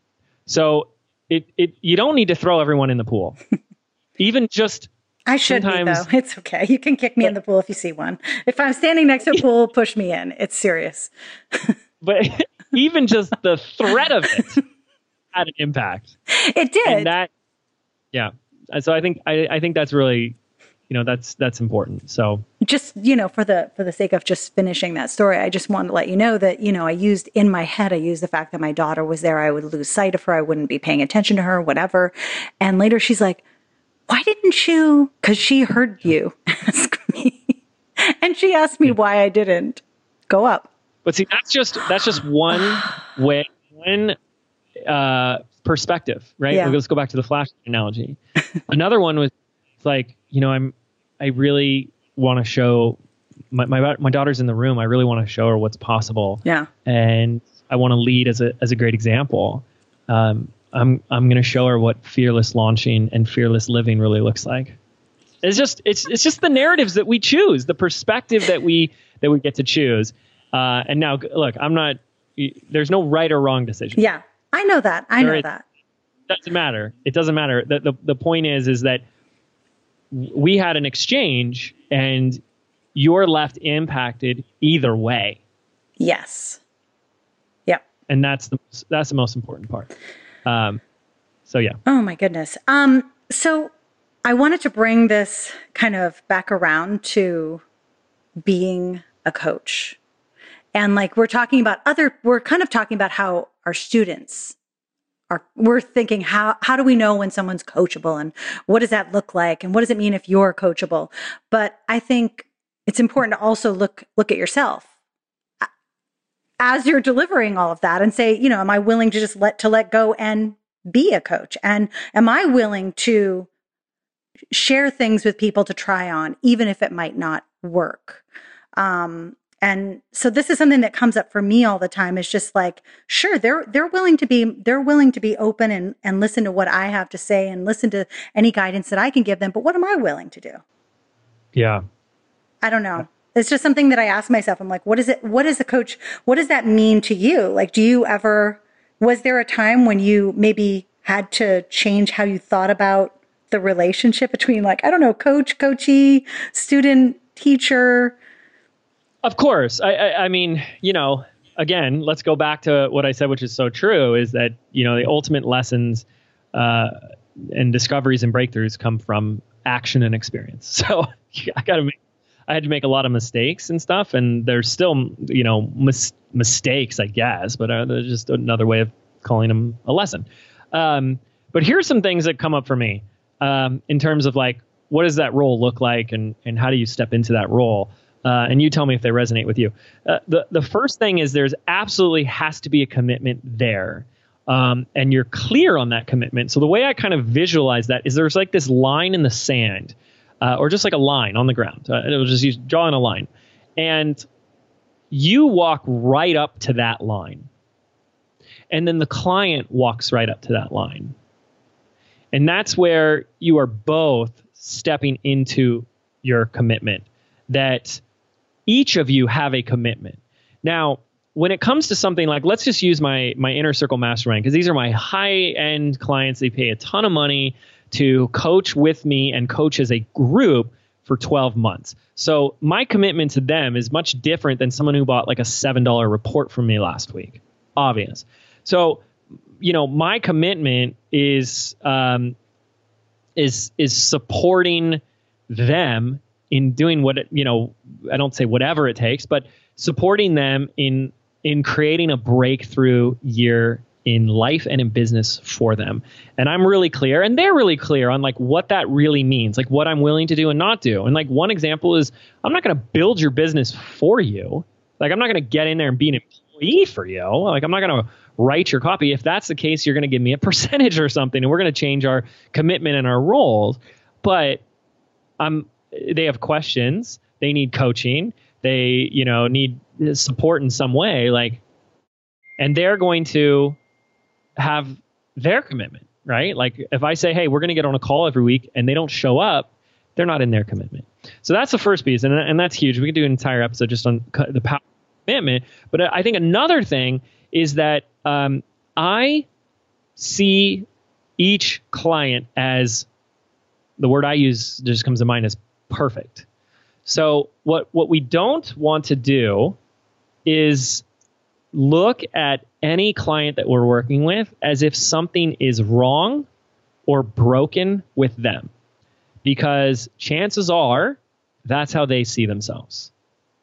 So it, it you don't need to throw everyone in the pool. even just I should be though. It's okay. You can kick me in the pool if you see one. If I'm standing next to a pool, push me in. It's serious. but even just the threat of it had an impact. It did. and that yeah. So i think I, I think that's really you know that's that's important. So just you know for the for the sake of just finishing that story i just wanted to let you know that you know i used in my head i used the fact that my daughter was there. I would lose sight of her. I wouldn't be paying attention to her whatever. And later she's like why didn't you? Because she heard you ask me. And she asked me why i didn't go up. But see that's just that's just one way one uh perspective right Yeah. let's go back to the flash analogy another one was it's like you know i'm i really want to show my, my my daughter's in the room i really want to show her what's possible yeah and I want to lead as a as a great example. Um, I'm I'm going to show her what fearless launching and fearless living really looks like. It's just it's it's just the narratives that we choose, the perspective that we that we get to choose. Uh, and now, look, I'm not. There's no right or wrong decision. yeah i know that i know is- that doesn't matter. It doesn't matter. The, the the point is is that we had an exchange, and you're left impacted either way, yes yep and that's the that's the most important part. Um, so yeah. Oh my goodness. Um, so I wanted to bring this kind of back around to being a coach. And like we're talking about other we're kind of talking about how our students are we're thinking how how do we know when someone's coachable and what does that look like and what does it mean if you're coachable? But I think it's important to also look look at yourself as you're delivering all of that and say, you know, am I willing to just let to let go and be a coach? And am I willing to share things with people to try on, even if it might not work? Um, and so this is something that comes up for me all the time is just like, sure, they're they're willing to be they're willing to be open and and listen to what I have to say and listen to any guidance that I can give them. But what am I willing to do? Yeah. I don't know. It's just something that I ask myself. I'm like, what is it? What is a coach? What does that mean to you? Like, do you ever, was there a time when you maybe had to change how you thought about the relationship between, like, I don't know, coach, coachee, student, teacher? Of course. I, I, I mean, you know, again, let's go back to what I said, which is so true, is that you know the ultimate lessons uh, and discoveries and breakthroughs come from action and experience. So I got to make. I had to make a lot of mistakes and stuff, and there's still, you know, mis- mistakes, I guess, but uh, there's just another way of calling them a lesson. Um, but here's some things that come up for me um, in terms of like, what does that role look like and, and how do you step into that role? Uh, and you tell me if they resonate with you. Uh, the, the first thing is there's absolutely has to be a commitment there. Um, and you're clear on that commitment. So the way I kind of visualize that is there's like this line in the sand, uh, or just like a line on the ground. Uh, it'll just use drawing a line, and you walk right up to that line, and then the client walks right up to that line, and that's where you are both stepping into your commitment. That each of you have a commitment. Now, when it comes to something like let's just use my my inner circle mastermind because these are my high end clients. They pay a ton of money to coach with me and coach as a group for 12 months. So my commitment to them is much different than someone who bought like a $7 report from me last week. Obvious. So you know my commitment is um, is is supporting them in doing what you know i don't say whatever it takes but supporting them in in creating a breakthrough year in life and in business for them. And I'm really clear and they're really clear on like what that really means, like what I'm willing to do and not do. And like one example is I'm not going to build your business for you. Like I'm not going to get in there and be an employee for you. Like I'm not going to write your copy. If that's the case, you're going to give me a percentage or something and we're going to change our commitment and our roles. But I'm they have questions, they need coaching, they, you know, need support in some way, like, and they're going to have their commitment, right? Like, if I say, hey, we're going to get on a call every week and they don't show up, they're not in their commitment. So that's the first piece, and, and that's huge. We could do an entire episode just on the power commitment. But I think another thing is that um, I see each client as the word I use just comes to mind as perfect. So what what we don't want to do is look at any client that we're working with as if something is wrong or broken with them. Because chances are that's how they see themselves.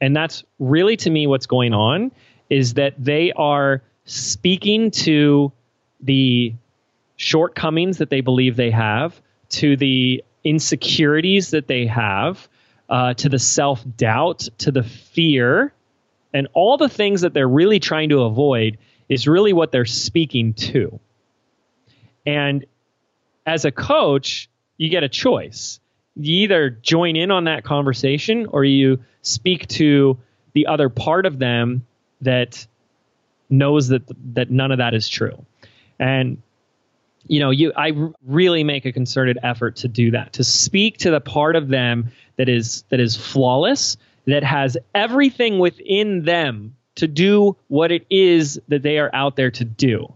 And that's really to me what's going on is that they are speaking to the shortcomings that they believe they have, to the insecurities that they have, uh, to the self doubt, to the fear and all the things that they're really trying to avoid is really what they're speaking to. And as a coach, you get a choice. You either join in on that conversation or you speak to the other part of them that knows that that none of that is true. And you know, you I really make a concerted effort to do that, to speak to the part of them that is that is flawless that has everything within them to do what it is that they are out there to do.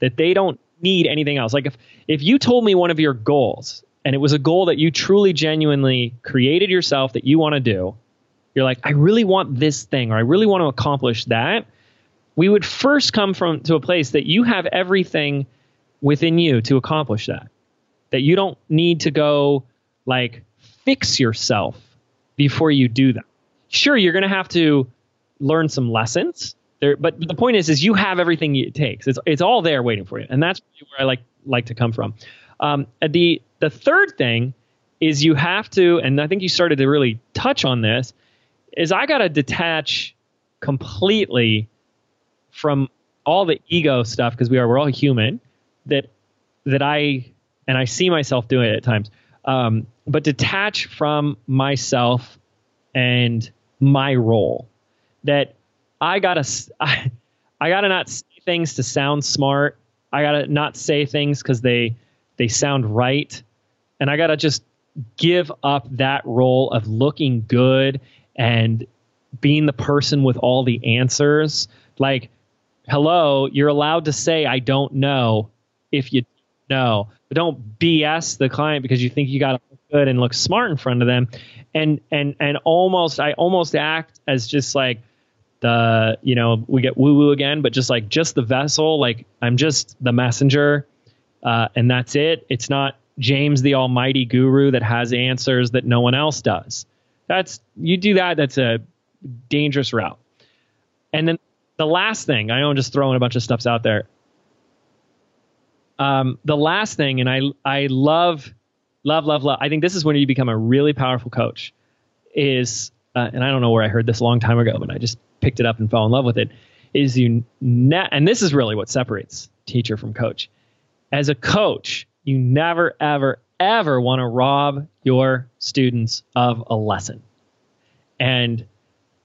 That they don't need anything else. Like if if you told me one of your goals and it was a goal that you truly genuinely created yourself that you want to do, you're like, I really want this thing or I really want to accomplish that. We would first come from to a place that you have everything within you to accomplish that. That you don't need to go like fix yourself before you do that. Sure you're going to have to learn some lessons. There but the point is is you have everything it takes. It's it's all there waiting for you. And that's where i like like to come from. Um, the the third thing is you have to and i think you started to really touch on this is i got to detach completely from all the ego stuff because we are we're all human that that i and i see myself doing it at times um, but detach from myself and my role. That I gotta I, I gotta not say things to sound smart. I gotta not say things because they they sound right, and I gotta just give up that role of looking good and being the person with all the answers. Like, hello, you're allowed to say I don't know if you know, but don't BS the client because you think you got to look good and look smart in front of them and and and almost I almost act as just like the you know we get woo woo again, but just like just the vessel, like I'm just the messenger, uh, and that's it. It's not James the Almighty Guru that has answers that no one else does. That's you do that. That's a dangerous route. And then the last thing, I know I'm just throwing a bunch of stuffs out there. Um, the last thing, and I I love love love love. I think this is when you become a really powerful coach. Is uh, and I don't know where I heard this a long time ago, but I just picked it up and fell in love with it. Is you ne- and this is really what separates teacher from coach. As a coach, you never ever ever want to rob your students of a lesson, and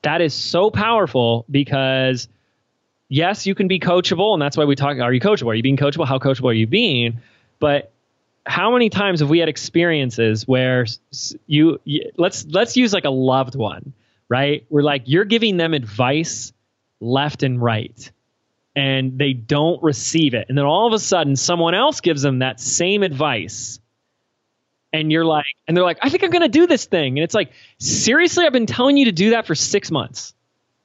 that is so powerful because yes, you can be coachable, and that's why we talk. Are you coachable? Are you being coachable? How coachable are you being? But how many times have we had experiences where you, you let's let's use like a loved one, right? We're like you're giving them advice left and right, and they don't receive it, and then all of a sudden someone else gives them that same advice. And you're like, and they're like, I think I'm going to do this thing. And it's like, seriously, I've been telling you to do that for six months,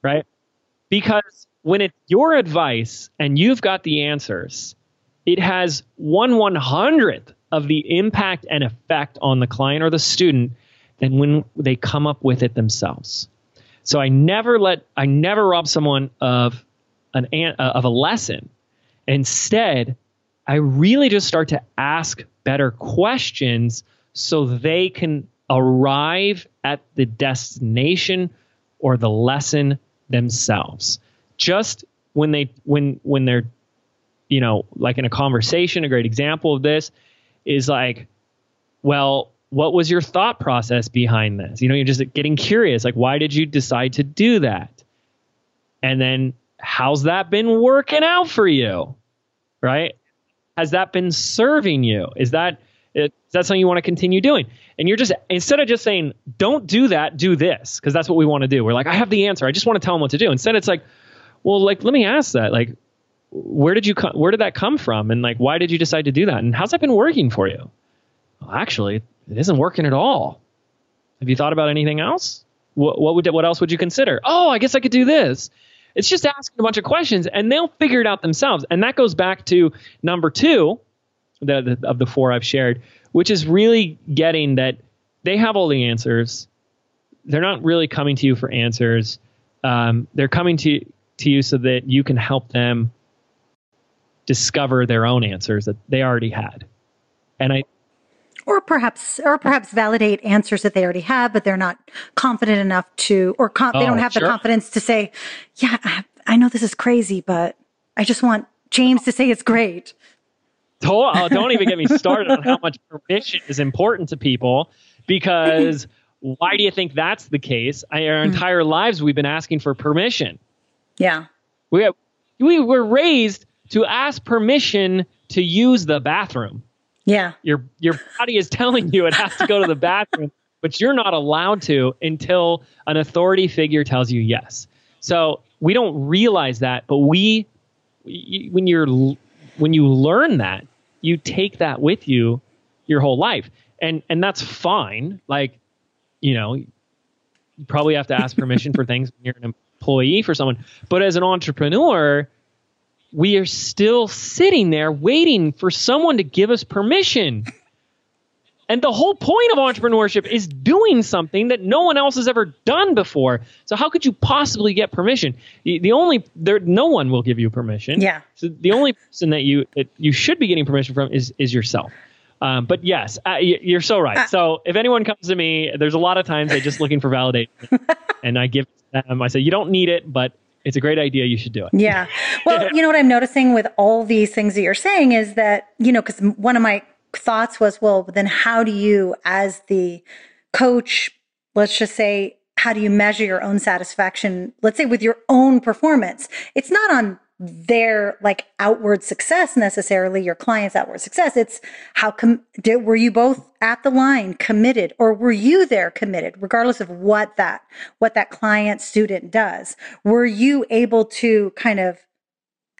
right? Because when it's your advice and you've got the answers, it has one one hundredth of the impact and effect on the client or the student than when they come up with it themselves. So I never let I never rob someone of an uh, of a lesson. Instead, I really just start to ask better questions so they can arrive at the destination or the lesson themselves just when they when when they're you know like in a conversation a great example of this is like well what was your thought process behind this? You know you're just getting curious like why did you decide to do that? And then how's that been working out for you? Right? Has that been serving you? Is that is that something you want to continue doing? And you're just instead of just saying don't do that do this because that's what we want to do. We're like i have the answer. I just want to tell them what to do. Instead it's like well, like, let me ask that. Like, where did you? Where did that come from? And like, why did you decide to do that? And how's that been working for you? Well, actually, it isn't working at all. Have you thought about anything else? What, what would what else would you consider? Oh, I guess I could do this. It's just asking a bunch of questions, and they'll figure it out themselves. And that goes back to number two the, the, of the four I've shared, which is really getting that they have all the answers. They're not really coming to you for answers. Um, they're coming to to you so that you can help them discover their own answers that they already had. And I or perhaps or perhaps validate answers that they already have but they're not confident enough to or com- oh, they don't have sure. the confidence to say yeah I, I, know this is crazy but i just want james to say it's great don't, oh, don't even get me started on how much permission is important to people because why do you think that's the case our hmm. entire lives we've been asking for permission yeah. We have, we were raised to ask permission to use the bathroom. Yeah. Your your body is telling you it has to go to the bathroom, but you're not allowed to until an authority figure tells you yes. So we don't realize that, but we when you're when you learn that, you take that with you your whole life. And and that's fine. Like, you know, you probably have to ask permission for things when you're an employee for someone. But as an entrepreneur, we are still sitting there waiting for someone to give us permission. And the whole point of entrepreneurship is doing something that no one else has ever done before. So how could you possibly get permission? The only there, no one will give you permission. Yeah. So the only person that you that you should be getting permission from is is yourself. Um, but yes, uh, you're so right. Uh, so if anyone comes to me, there's a lot of times they're just looking for validation, and I give them. I say, you don't need it, but it's a great idea. You should do it. Yeah. Well, you know what I'm noticing with all these things that you're saying is that, you know, because one of my thoughts was, well, then how do you, as the coach, let's just say, how do you measure your own satisfaction? Let's say with your own performance. It's not on their like outward success necessarily your client's outward success. It's how com- did, were you both at the line committed or were you there committed regardless of what that what that client student does? Were you able to kind of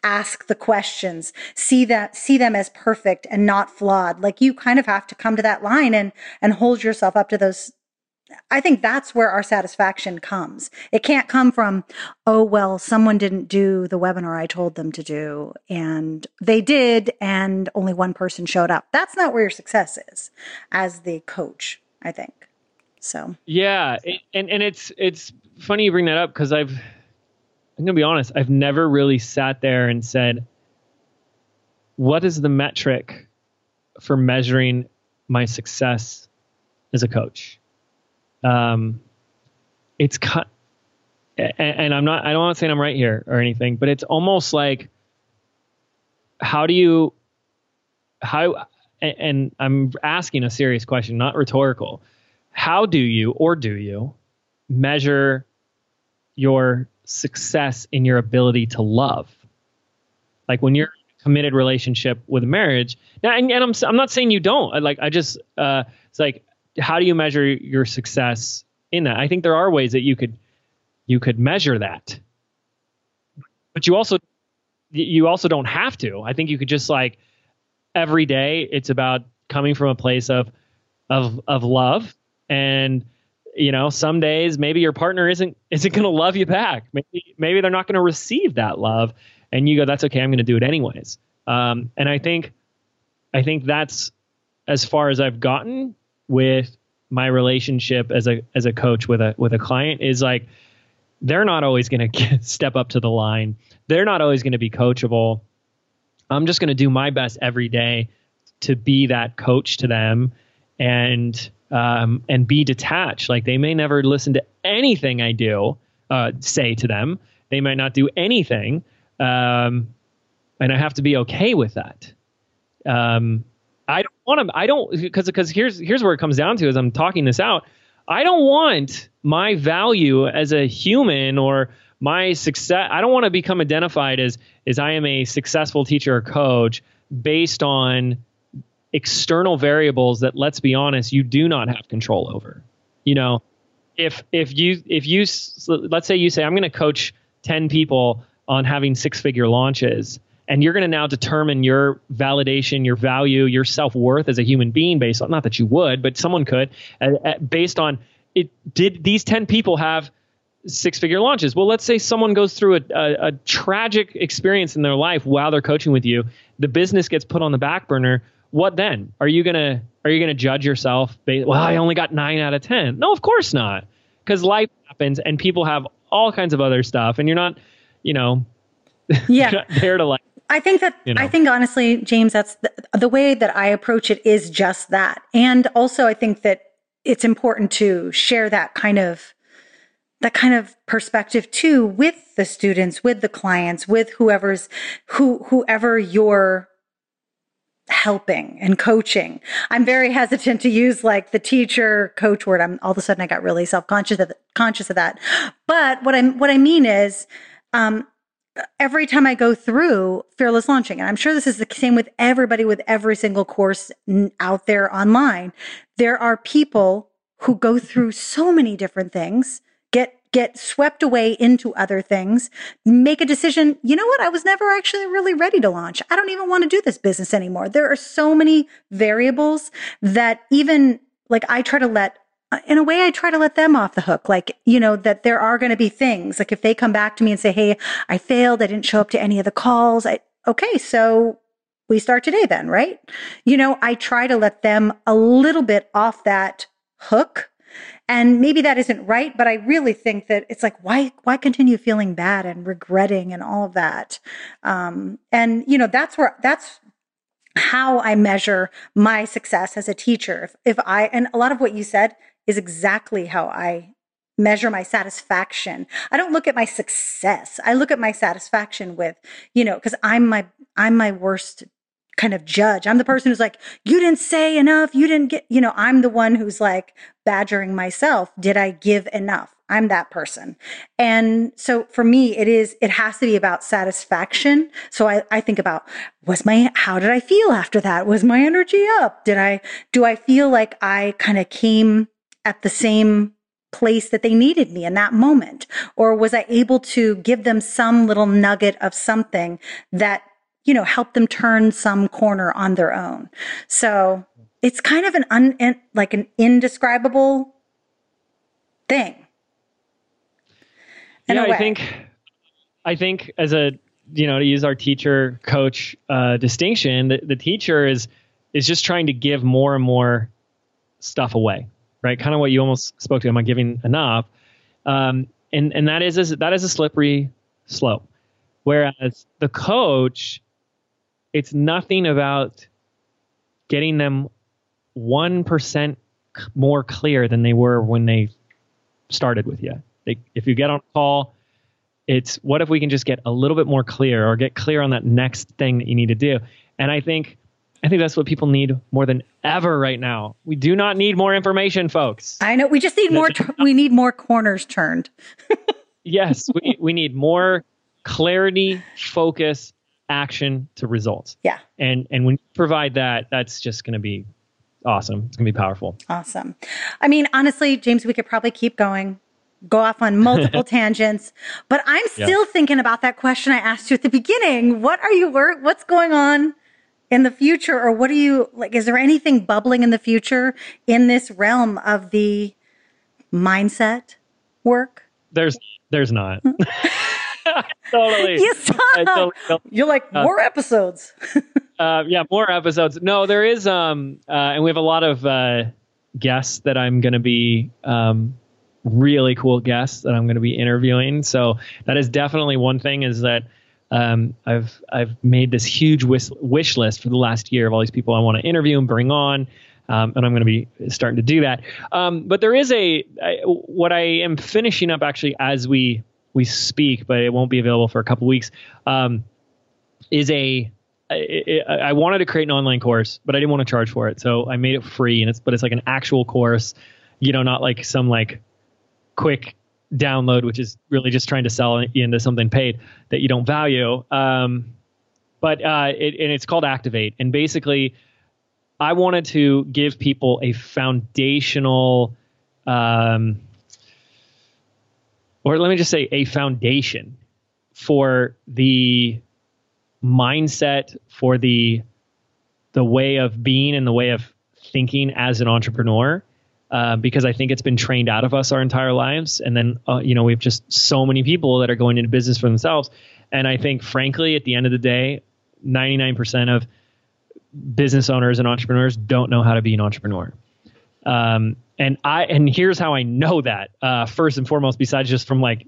ask the questions see that see them as perfect and not flawed? Like you kind of have to come to that line and and hold yourself up to those I think that's where our satisfaction comes. It can't come from, oh, well, someone didn't do the webinar I told them to do, and they did, and only one person showed up. That's not where your success is as the coach, I think. So, yeah. And, and it's, it's funny you bring that up because I've, I'm going to be honest, I've never really sat there and said, what is the metric for measuring my success as a coach? Um, it's cut, and, I'm not. I don't want to say I'm right here or anything, but it's almost like, how do you, how, and I'm asking a serious question, not rhetorical. How do you, or do you, measure your success in your ability to love? Like when you're committed relationship with marriage. Now, and, and, I'm I'm not saying you don't. I, like I just uh, it's like how do you measure your success in that? I think there are ways that you could you could measure that, but you also you also don't have to. I think you could just like every day. It's about coming from a place of of of love and you know some days maybe your partner isn't isn't going to love you back maybe maybe they're not going to receive that love and you go, that's okay. I'm going to do it anyways. Um, and I think, I think that's as far as I've gotten with my relationship as a as a coach with a with a client is like they're not always going to step up to the line. They're not always going to be coachable. I'm just going to do my best every day to be that coach to them and um, and be detached. Like they may never listen to anything I do uh, say to them. They might not do anything, um, and I have to be okay with that. Um, I don't want to. I don't because because here's here's where it comes down to as I'm talking this out. I don't want my value as a human or my success. I don't want to become identified as as I am a successful teacher or coach based on external variables that let's be honest you do not have control over you know if if you if you let's say you say i'm going to coach 10 people on having six figure launches. And you're going to now determine your validation, your value, your self worth as a human being based on, not that you would, but someone could, uh, based on it. Did these 10 people have six figure launches? Well, let's say someone goes through a, a, a tragic experience in their life while they're coaching with you. The business gets put on the back burner. What then? Are you going to, are you to judge yourself? Based, well, I only got nine out of 10. No, of course not. Because life happens and people have all kinds of other stuff. And you're not, you know, yeah, there to like. I think that you know. I think honestly, James, that's the, the way that I approach it is just that, and also I think that it's important to share that kind of that kind of perspective too with the students, with the clients, with whoever's who whoever you're helping and coaching. I'm very hesitant to use like the teacher coach word. I'm all of a sudden I got really self conscious of conscious of that. But what I'm what I mean is um, every time I go through fearless launching, and I'm sure this is the same with everybody with every single course out there online, there are people who go through so many different things, get get swept away into other things, make a decision, you know what? I was never actually really ready to launch. I don't even want to do this business anymore. There are so many variables that even like I try to let in a way, I try to let them off the hook. Like, you know, that there are going to be things like if they come back to me and say, Hey, I failed. I didn't show up to any of the calls. I, okay. So we start today then, right? You know, I try to let them a little bit off that hook. And maybe that isn't right, but I really think that it's like, why, why continue feeling bad and regretting and all of that? Um, and you know, that's where, that's how I measure my success as a teacher. If, if I, and a lot of what you said, is exactly how I measure my satisfaction. I don't look at my success. I look at my satisfaction with, you know, cuz I'm my I'm my worst kind of judge. I'm the person who's like, you didn't say enough. You didn't get, you know, I'm the one who's like badgering myself. Did I give enough? I'm that person. And so for me, it is, it has to be about satisfaction. So I, I think about, was my, how did I feel after that? Was my energy up? Did I, do I feel like I kind of came at the same place that they needed me in that moment? Or was I able to give them some little nugget of something that, you know, helped them turn some corner on their own? So it's kind of an un, like an indescribable thing. yeah, I think, I think as a, you know, to use our teacher coach uh, distinction, the, the teacher is is just trying to give more and more stuff away right? Kind of what you almost spoke to. Am I giving enough? Um, and and that is a, that is a slippery slope. Whereas the coach it's nothing about getting them 1% more clear than they were when they started with you. They, if you get on a call, it's what if we can just get a little bit more clear or get clear on that next thing that you need to do. And I think I think that's what people need more than ever right now. We do not need more information, folks. I know. We just need more. we need more corners turned. yes, we we need more clarity, focus, action to results. Yeah. And and when you provide that, that's just going to be awesome. It's going to be powerful. Awesome. I mean, honestly, James, we could probably keep going, go off on multiple tangents, but I'm still yeah. thinking about that question I asked you at the beginning. What are you work? What's going on in the future, or what are you like? Is there anything bubbling in the future in this realm of the mindset work? There's, there's not. totally. You Totally, You're like uh, more uh, episodes. uh, yeah, more episodes. No, there is, um, uh, and we have a lot of uh, guests that I'm going to be um, really cool guests that I'm going to be interviewing. So that is definitely one thing. Is that um, I've I've made this huge wish, wish list for the last year of all these people I want to interview and bring on. Um, and I'm going to be starting to do that. Um, but there is a I, what I am finishing up actually as we we speak, but it won't be available for a couple weeks. Um, is a I, I wanted to create an online course, but I didn't want to charge for it, so I made it free. And it's but it's like an actual course, you know, not like some like quick download, which is really just trying to sell into something paid that you don't value. Um, but uh, it, and it's called Activate, and basically, I wanted to give people a foundational. Um, or let me just say a foundation for the mindset for the the way of being and the way of thinking as an entrepreneur uh, because I think it's been trained out of us our entire lives. And then, uh, you know, we have just so many people that are going into business for themselves. And I think, frankly, at the end of the day, 99% of business owners and entrepreneurs don't know how to be an entrepreneur. Um, and I and here's how I know that uh, first and foremost, besides just from like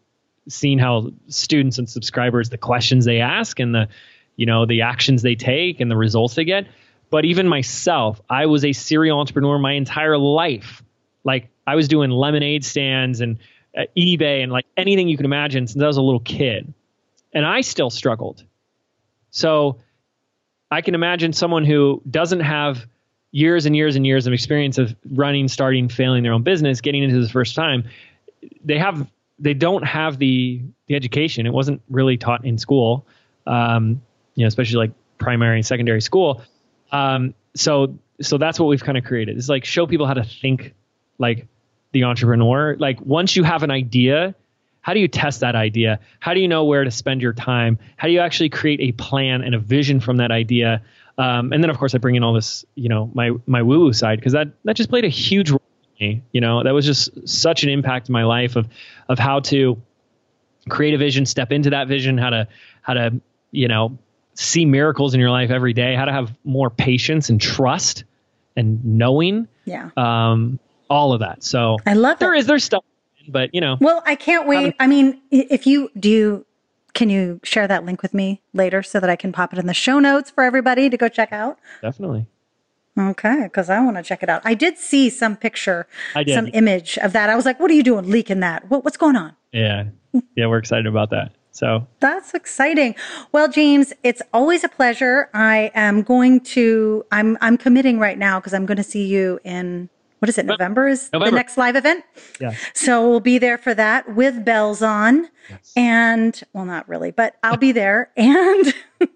seeing how students and subscribers the questions they ask and the you know the actions they take and the results they get. But even myself, I was a serial entrepreneur my entire life. Like I was doing lemonade stands and uh, eBay and like anything you can imagine since I was a little kid, and I still struggled. So I can imagine someone who doesn't have years and years and years of experience of running, starting, failing their own business, getting into this first time, they have they don't have the the education. It wasn't really taught in school, um, you know, especially like primary and secondary school. Um, so so that's what we've kind of created. It's like show people how to think like the entrepreneur. Like once you have an idea, how do you test that idea? How do you know where to spend your time? How do you actually create a plan and a vision from that idea? Um, and then of course I bring in all this, you know, my my woo woo side because that that just played a huge role in me. You know, that was just such an impact in my life of of how to create a vision, step into that vision, how to how to you know see miracles in your life every day, how to have more patience and trust and knowing. Yeah. Um, all of that. So I love there it. is there's stuff, but you know. Well, I can't wait. I mean, if you do you can you share that link with me later so that I can pop it in the show notes for everybody to go check out? Definitely. Okay, because I want to check it out. I did see some picture, some image of that. I was like, "What are you doing, leaking that? What, what's going on?" Yeah, yeah, we're excited about that. So that's exciting. Well, James, it's always a pleasure. I am going to. I'm I'm committing right now because I'm going to see you in what is it? November is November. the next live event. Yeah. So we'll be there for that with bells on. Yes. And well, not really, but I'll be there. And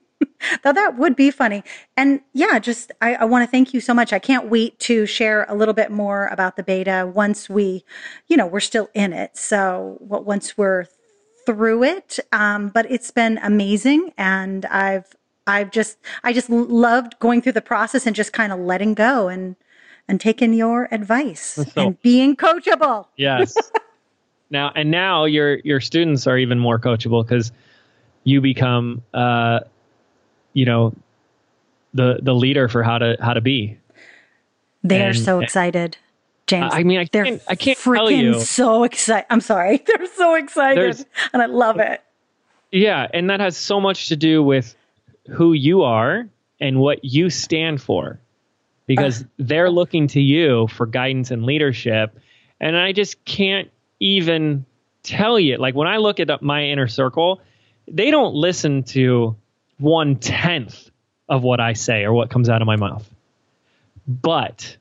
though that would be funny. And yeah, just I, I want to thank you so much. I can't wait to share a little bit more about the beta once we, you know, we're still in it. So what once we're through it. Um, but it's been amazing. And I've I've just I just loved going through the process and just kind of letting go and and taking your advice so, and being coachable. Yes. now and now your your students are even more coachable because you become uh, you know the the leader for how to how to be. They and, are so excited. James, I mean, I they're can't, I can't tell you. So excited! I'm sorry, they're so excited, There's, and I love it. Yeah, and that has so much to do with who you are and what you stand for because they're looking to you for guidance and leadership. And I just can't even tell you. Like when I look at my inner circle, they don't listen to one tenth of what I say or what comes out of my mouth. But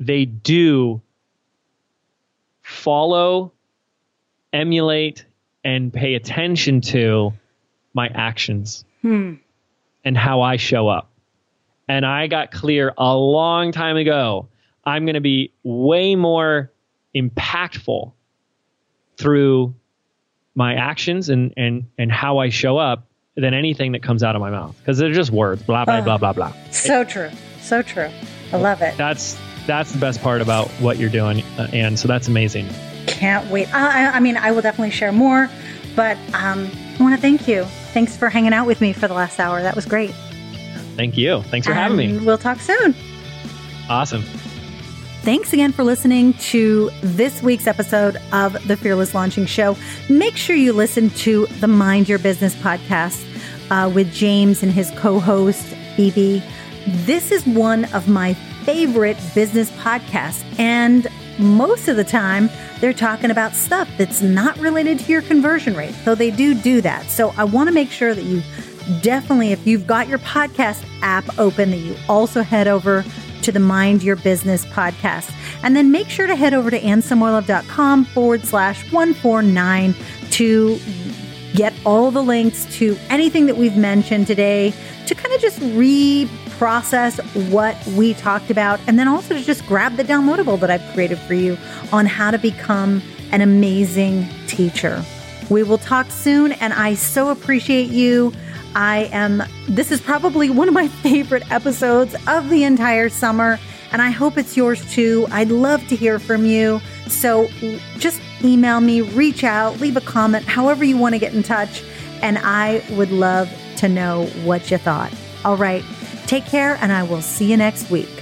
they do follow, emulate, and pay attention to my actions Hmm. and how I show up. And I got clear a long time ago. I'm going to be way more impactful through my actions and, and, and how I show up than anything that comes out of my mouth because they're just words, blah, blah, Uh. blah, blah, blah. So true. So true. I love it. That's, that's the best part about what you're doing. Uh, and so that's amazing. Can't wait. I, I- I mean, I will definitely share more, but um, I want to thank you. Thanks for hanging out with me for the last hour. That was great. Thank you. Thanks for having me. We'll talk soon. Awesome. Thanks again for listening to this week's episode of the Fearless Launching Show. Make sure you listen to the Mind Your Business podcast uh, with James and his co host, Phoebe. This is one of my favorite business podcasts. And most of the time, they're talking about stuff that's not related to your conversion rate, though they do do that. So I want to make sure that you definitely, if you've got your podcast app open, that you also head over to the Mind Your Business podcast. And then make sure to head over to annasamoilov.com forward slash 149 to get all the links to anything that we've mentioned today to kind of just reprocess what we talked about and then also to just grab the downloadable that I've created for you on how to become an amazing teacher. We will talk soon and I so appreciate you. I am, this is probably one of my favorite episodes of the entire summer, and I hope it's yours too. I'd love to hear from you. So just email me, reach out, leave a comment, however you want to get in touch, and I would love to know what you thought. All right, take care, and I will see you next week.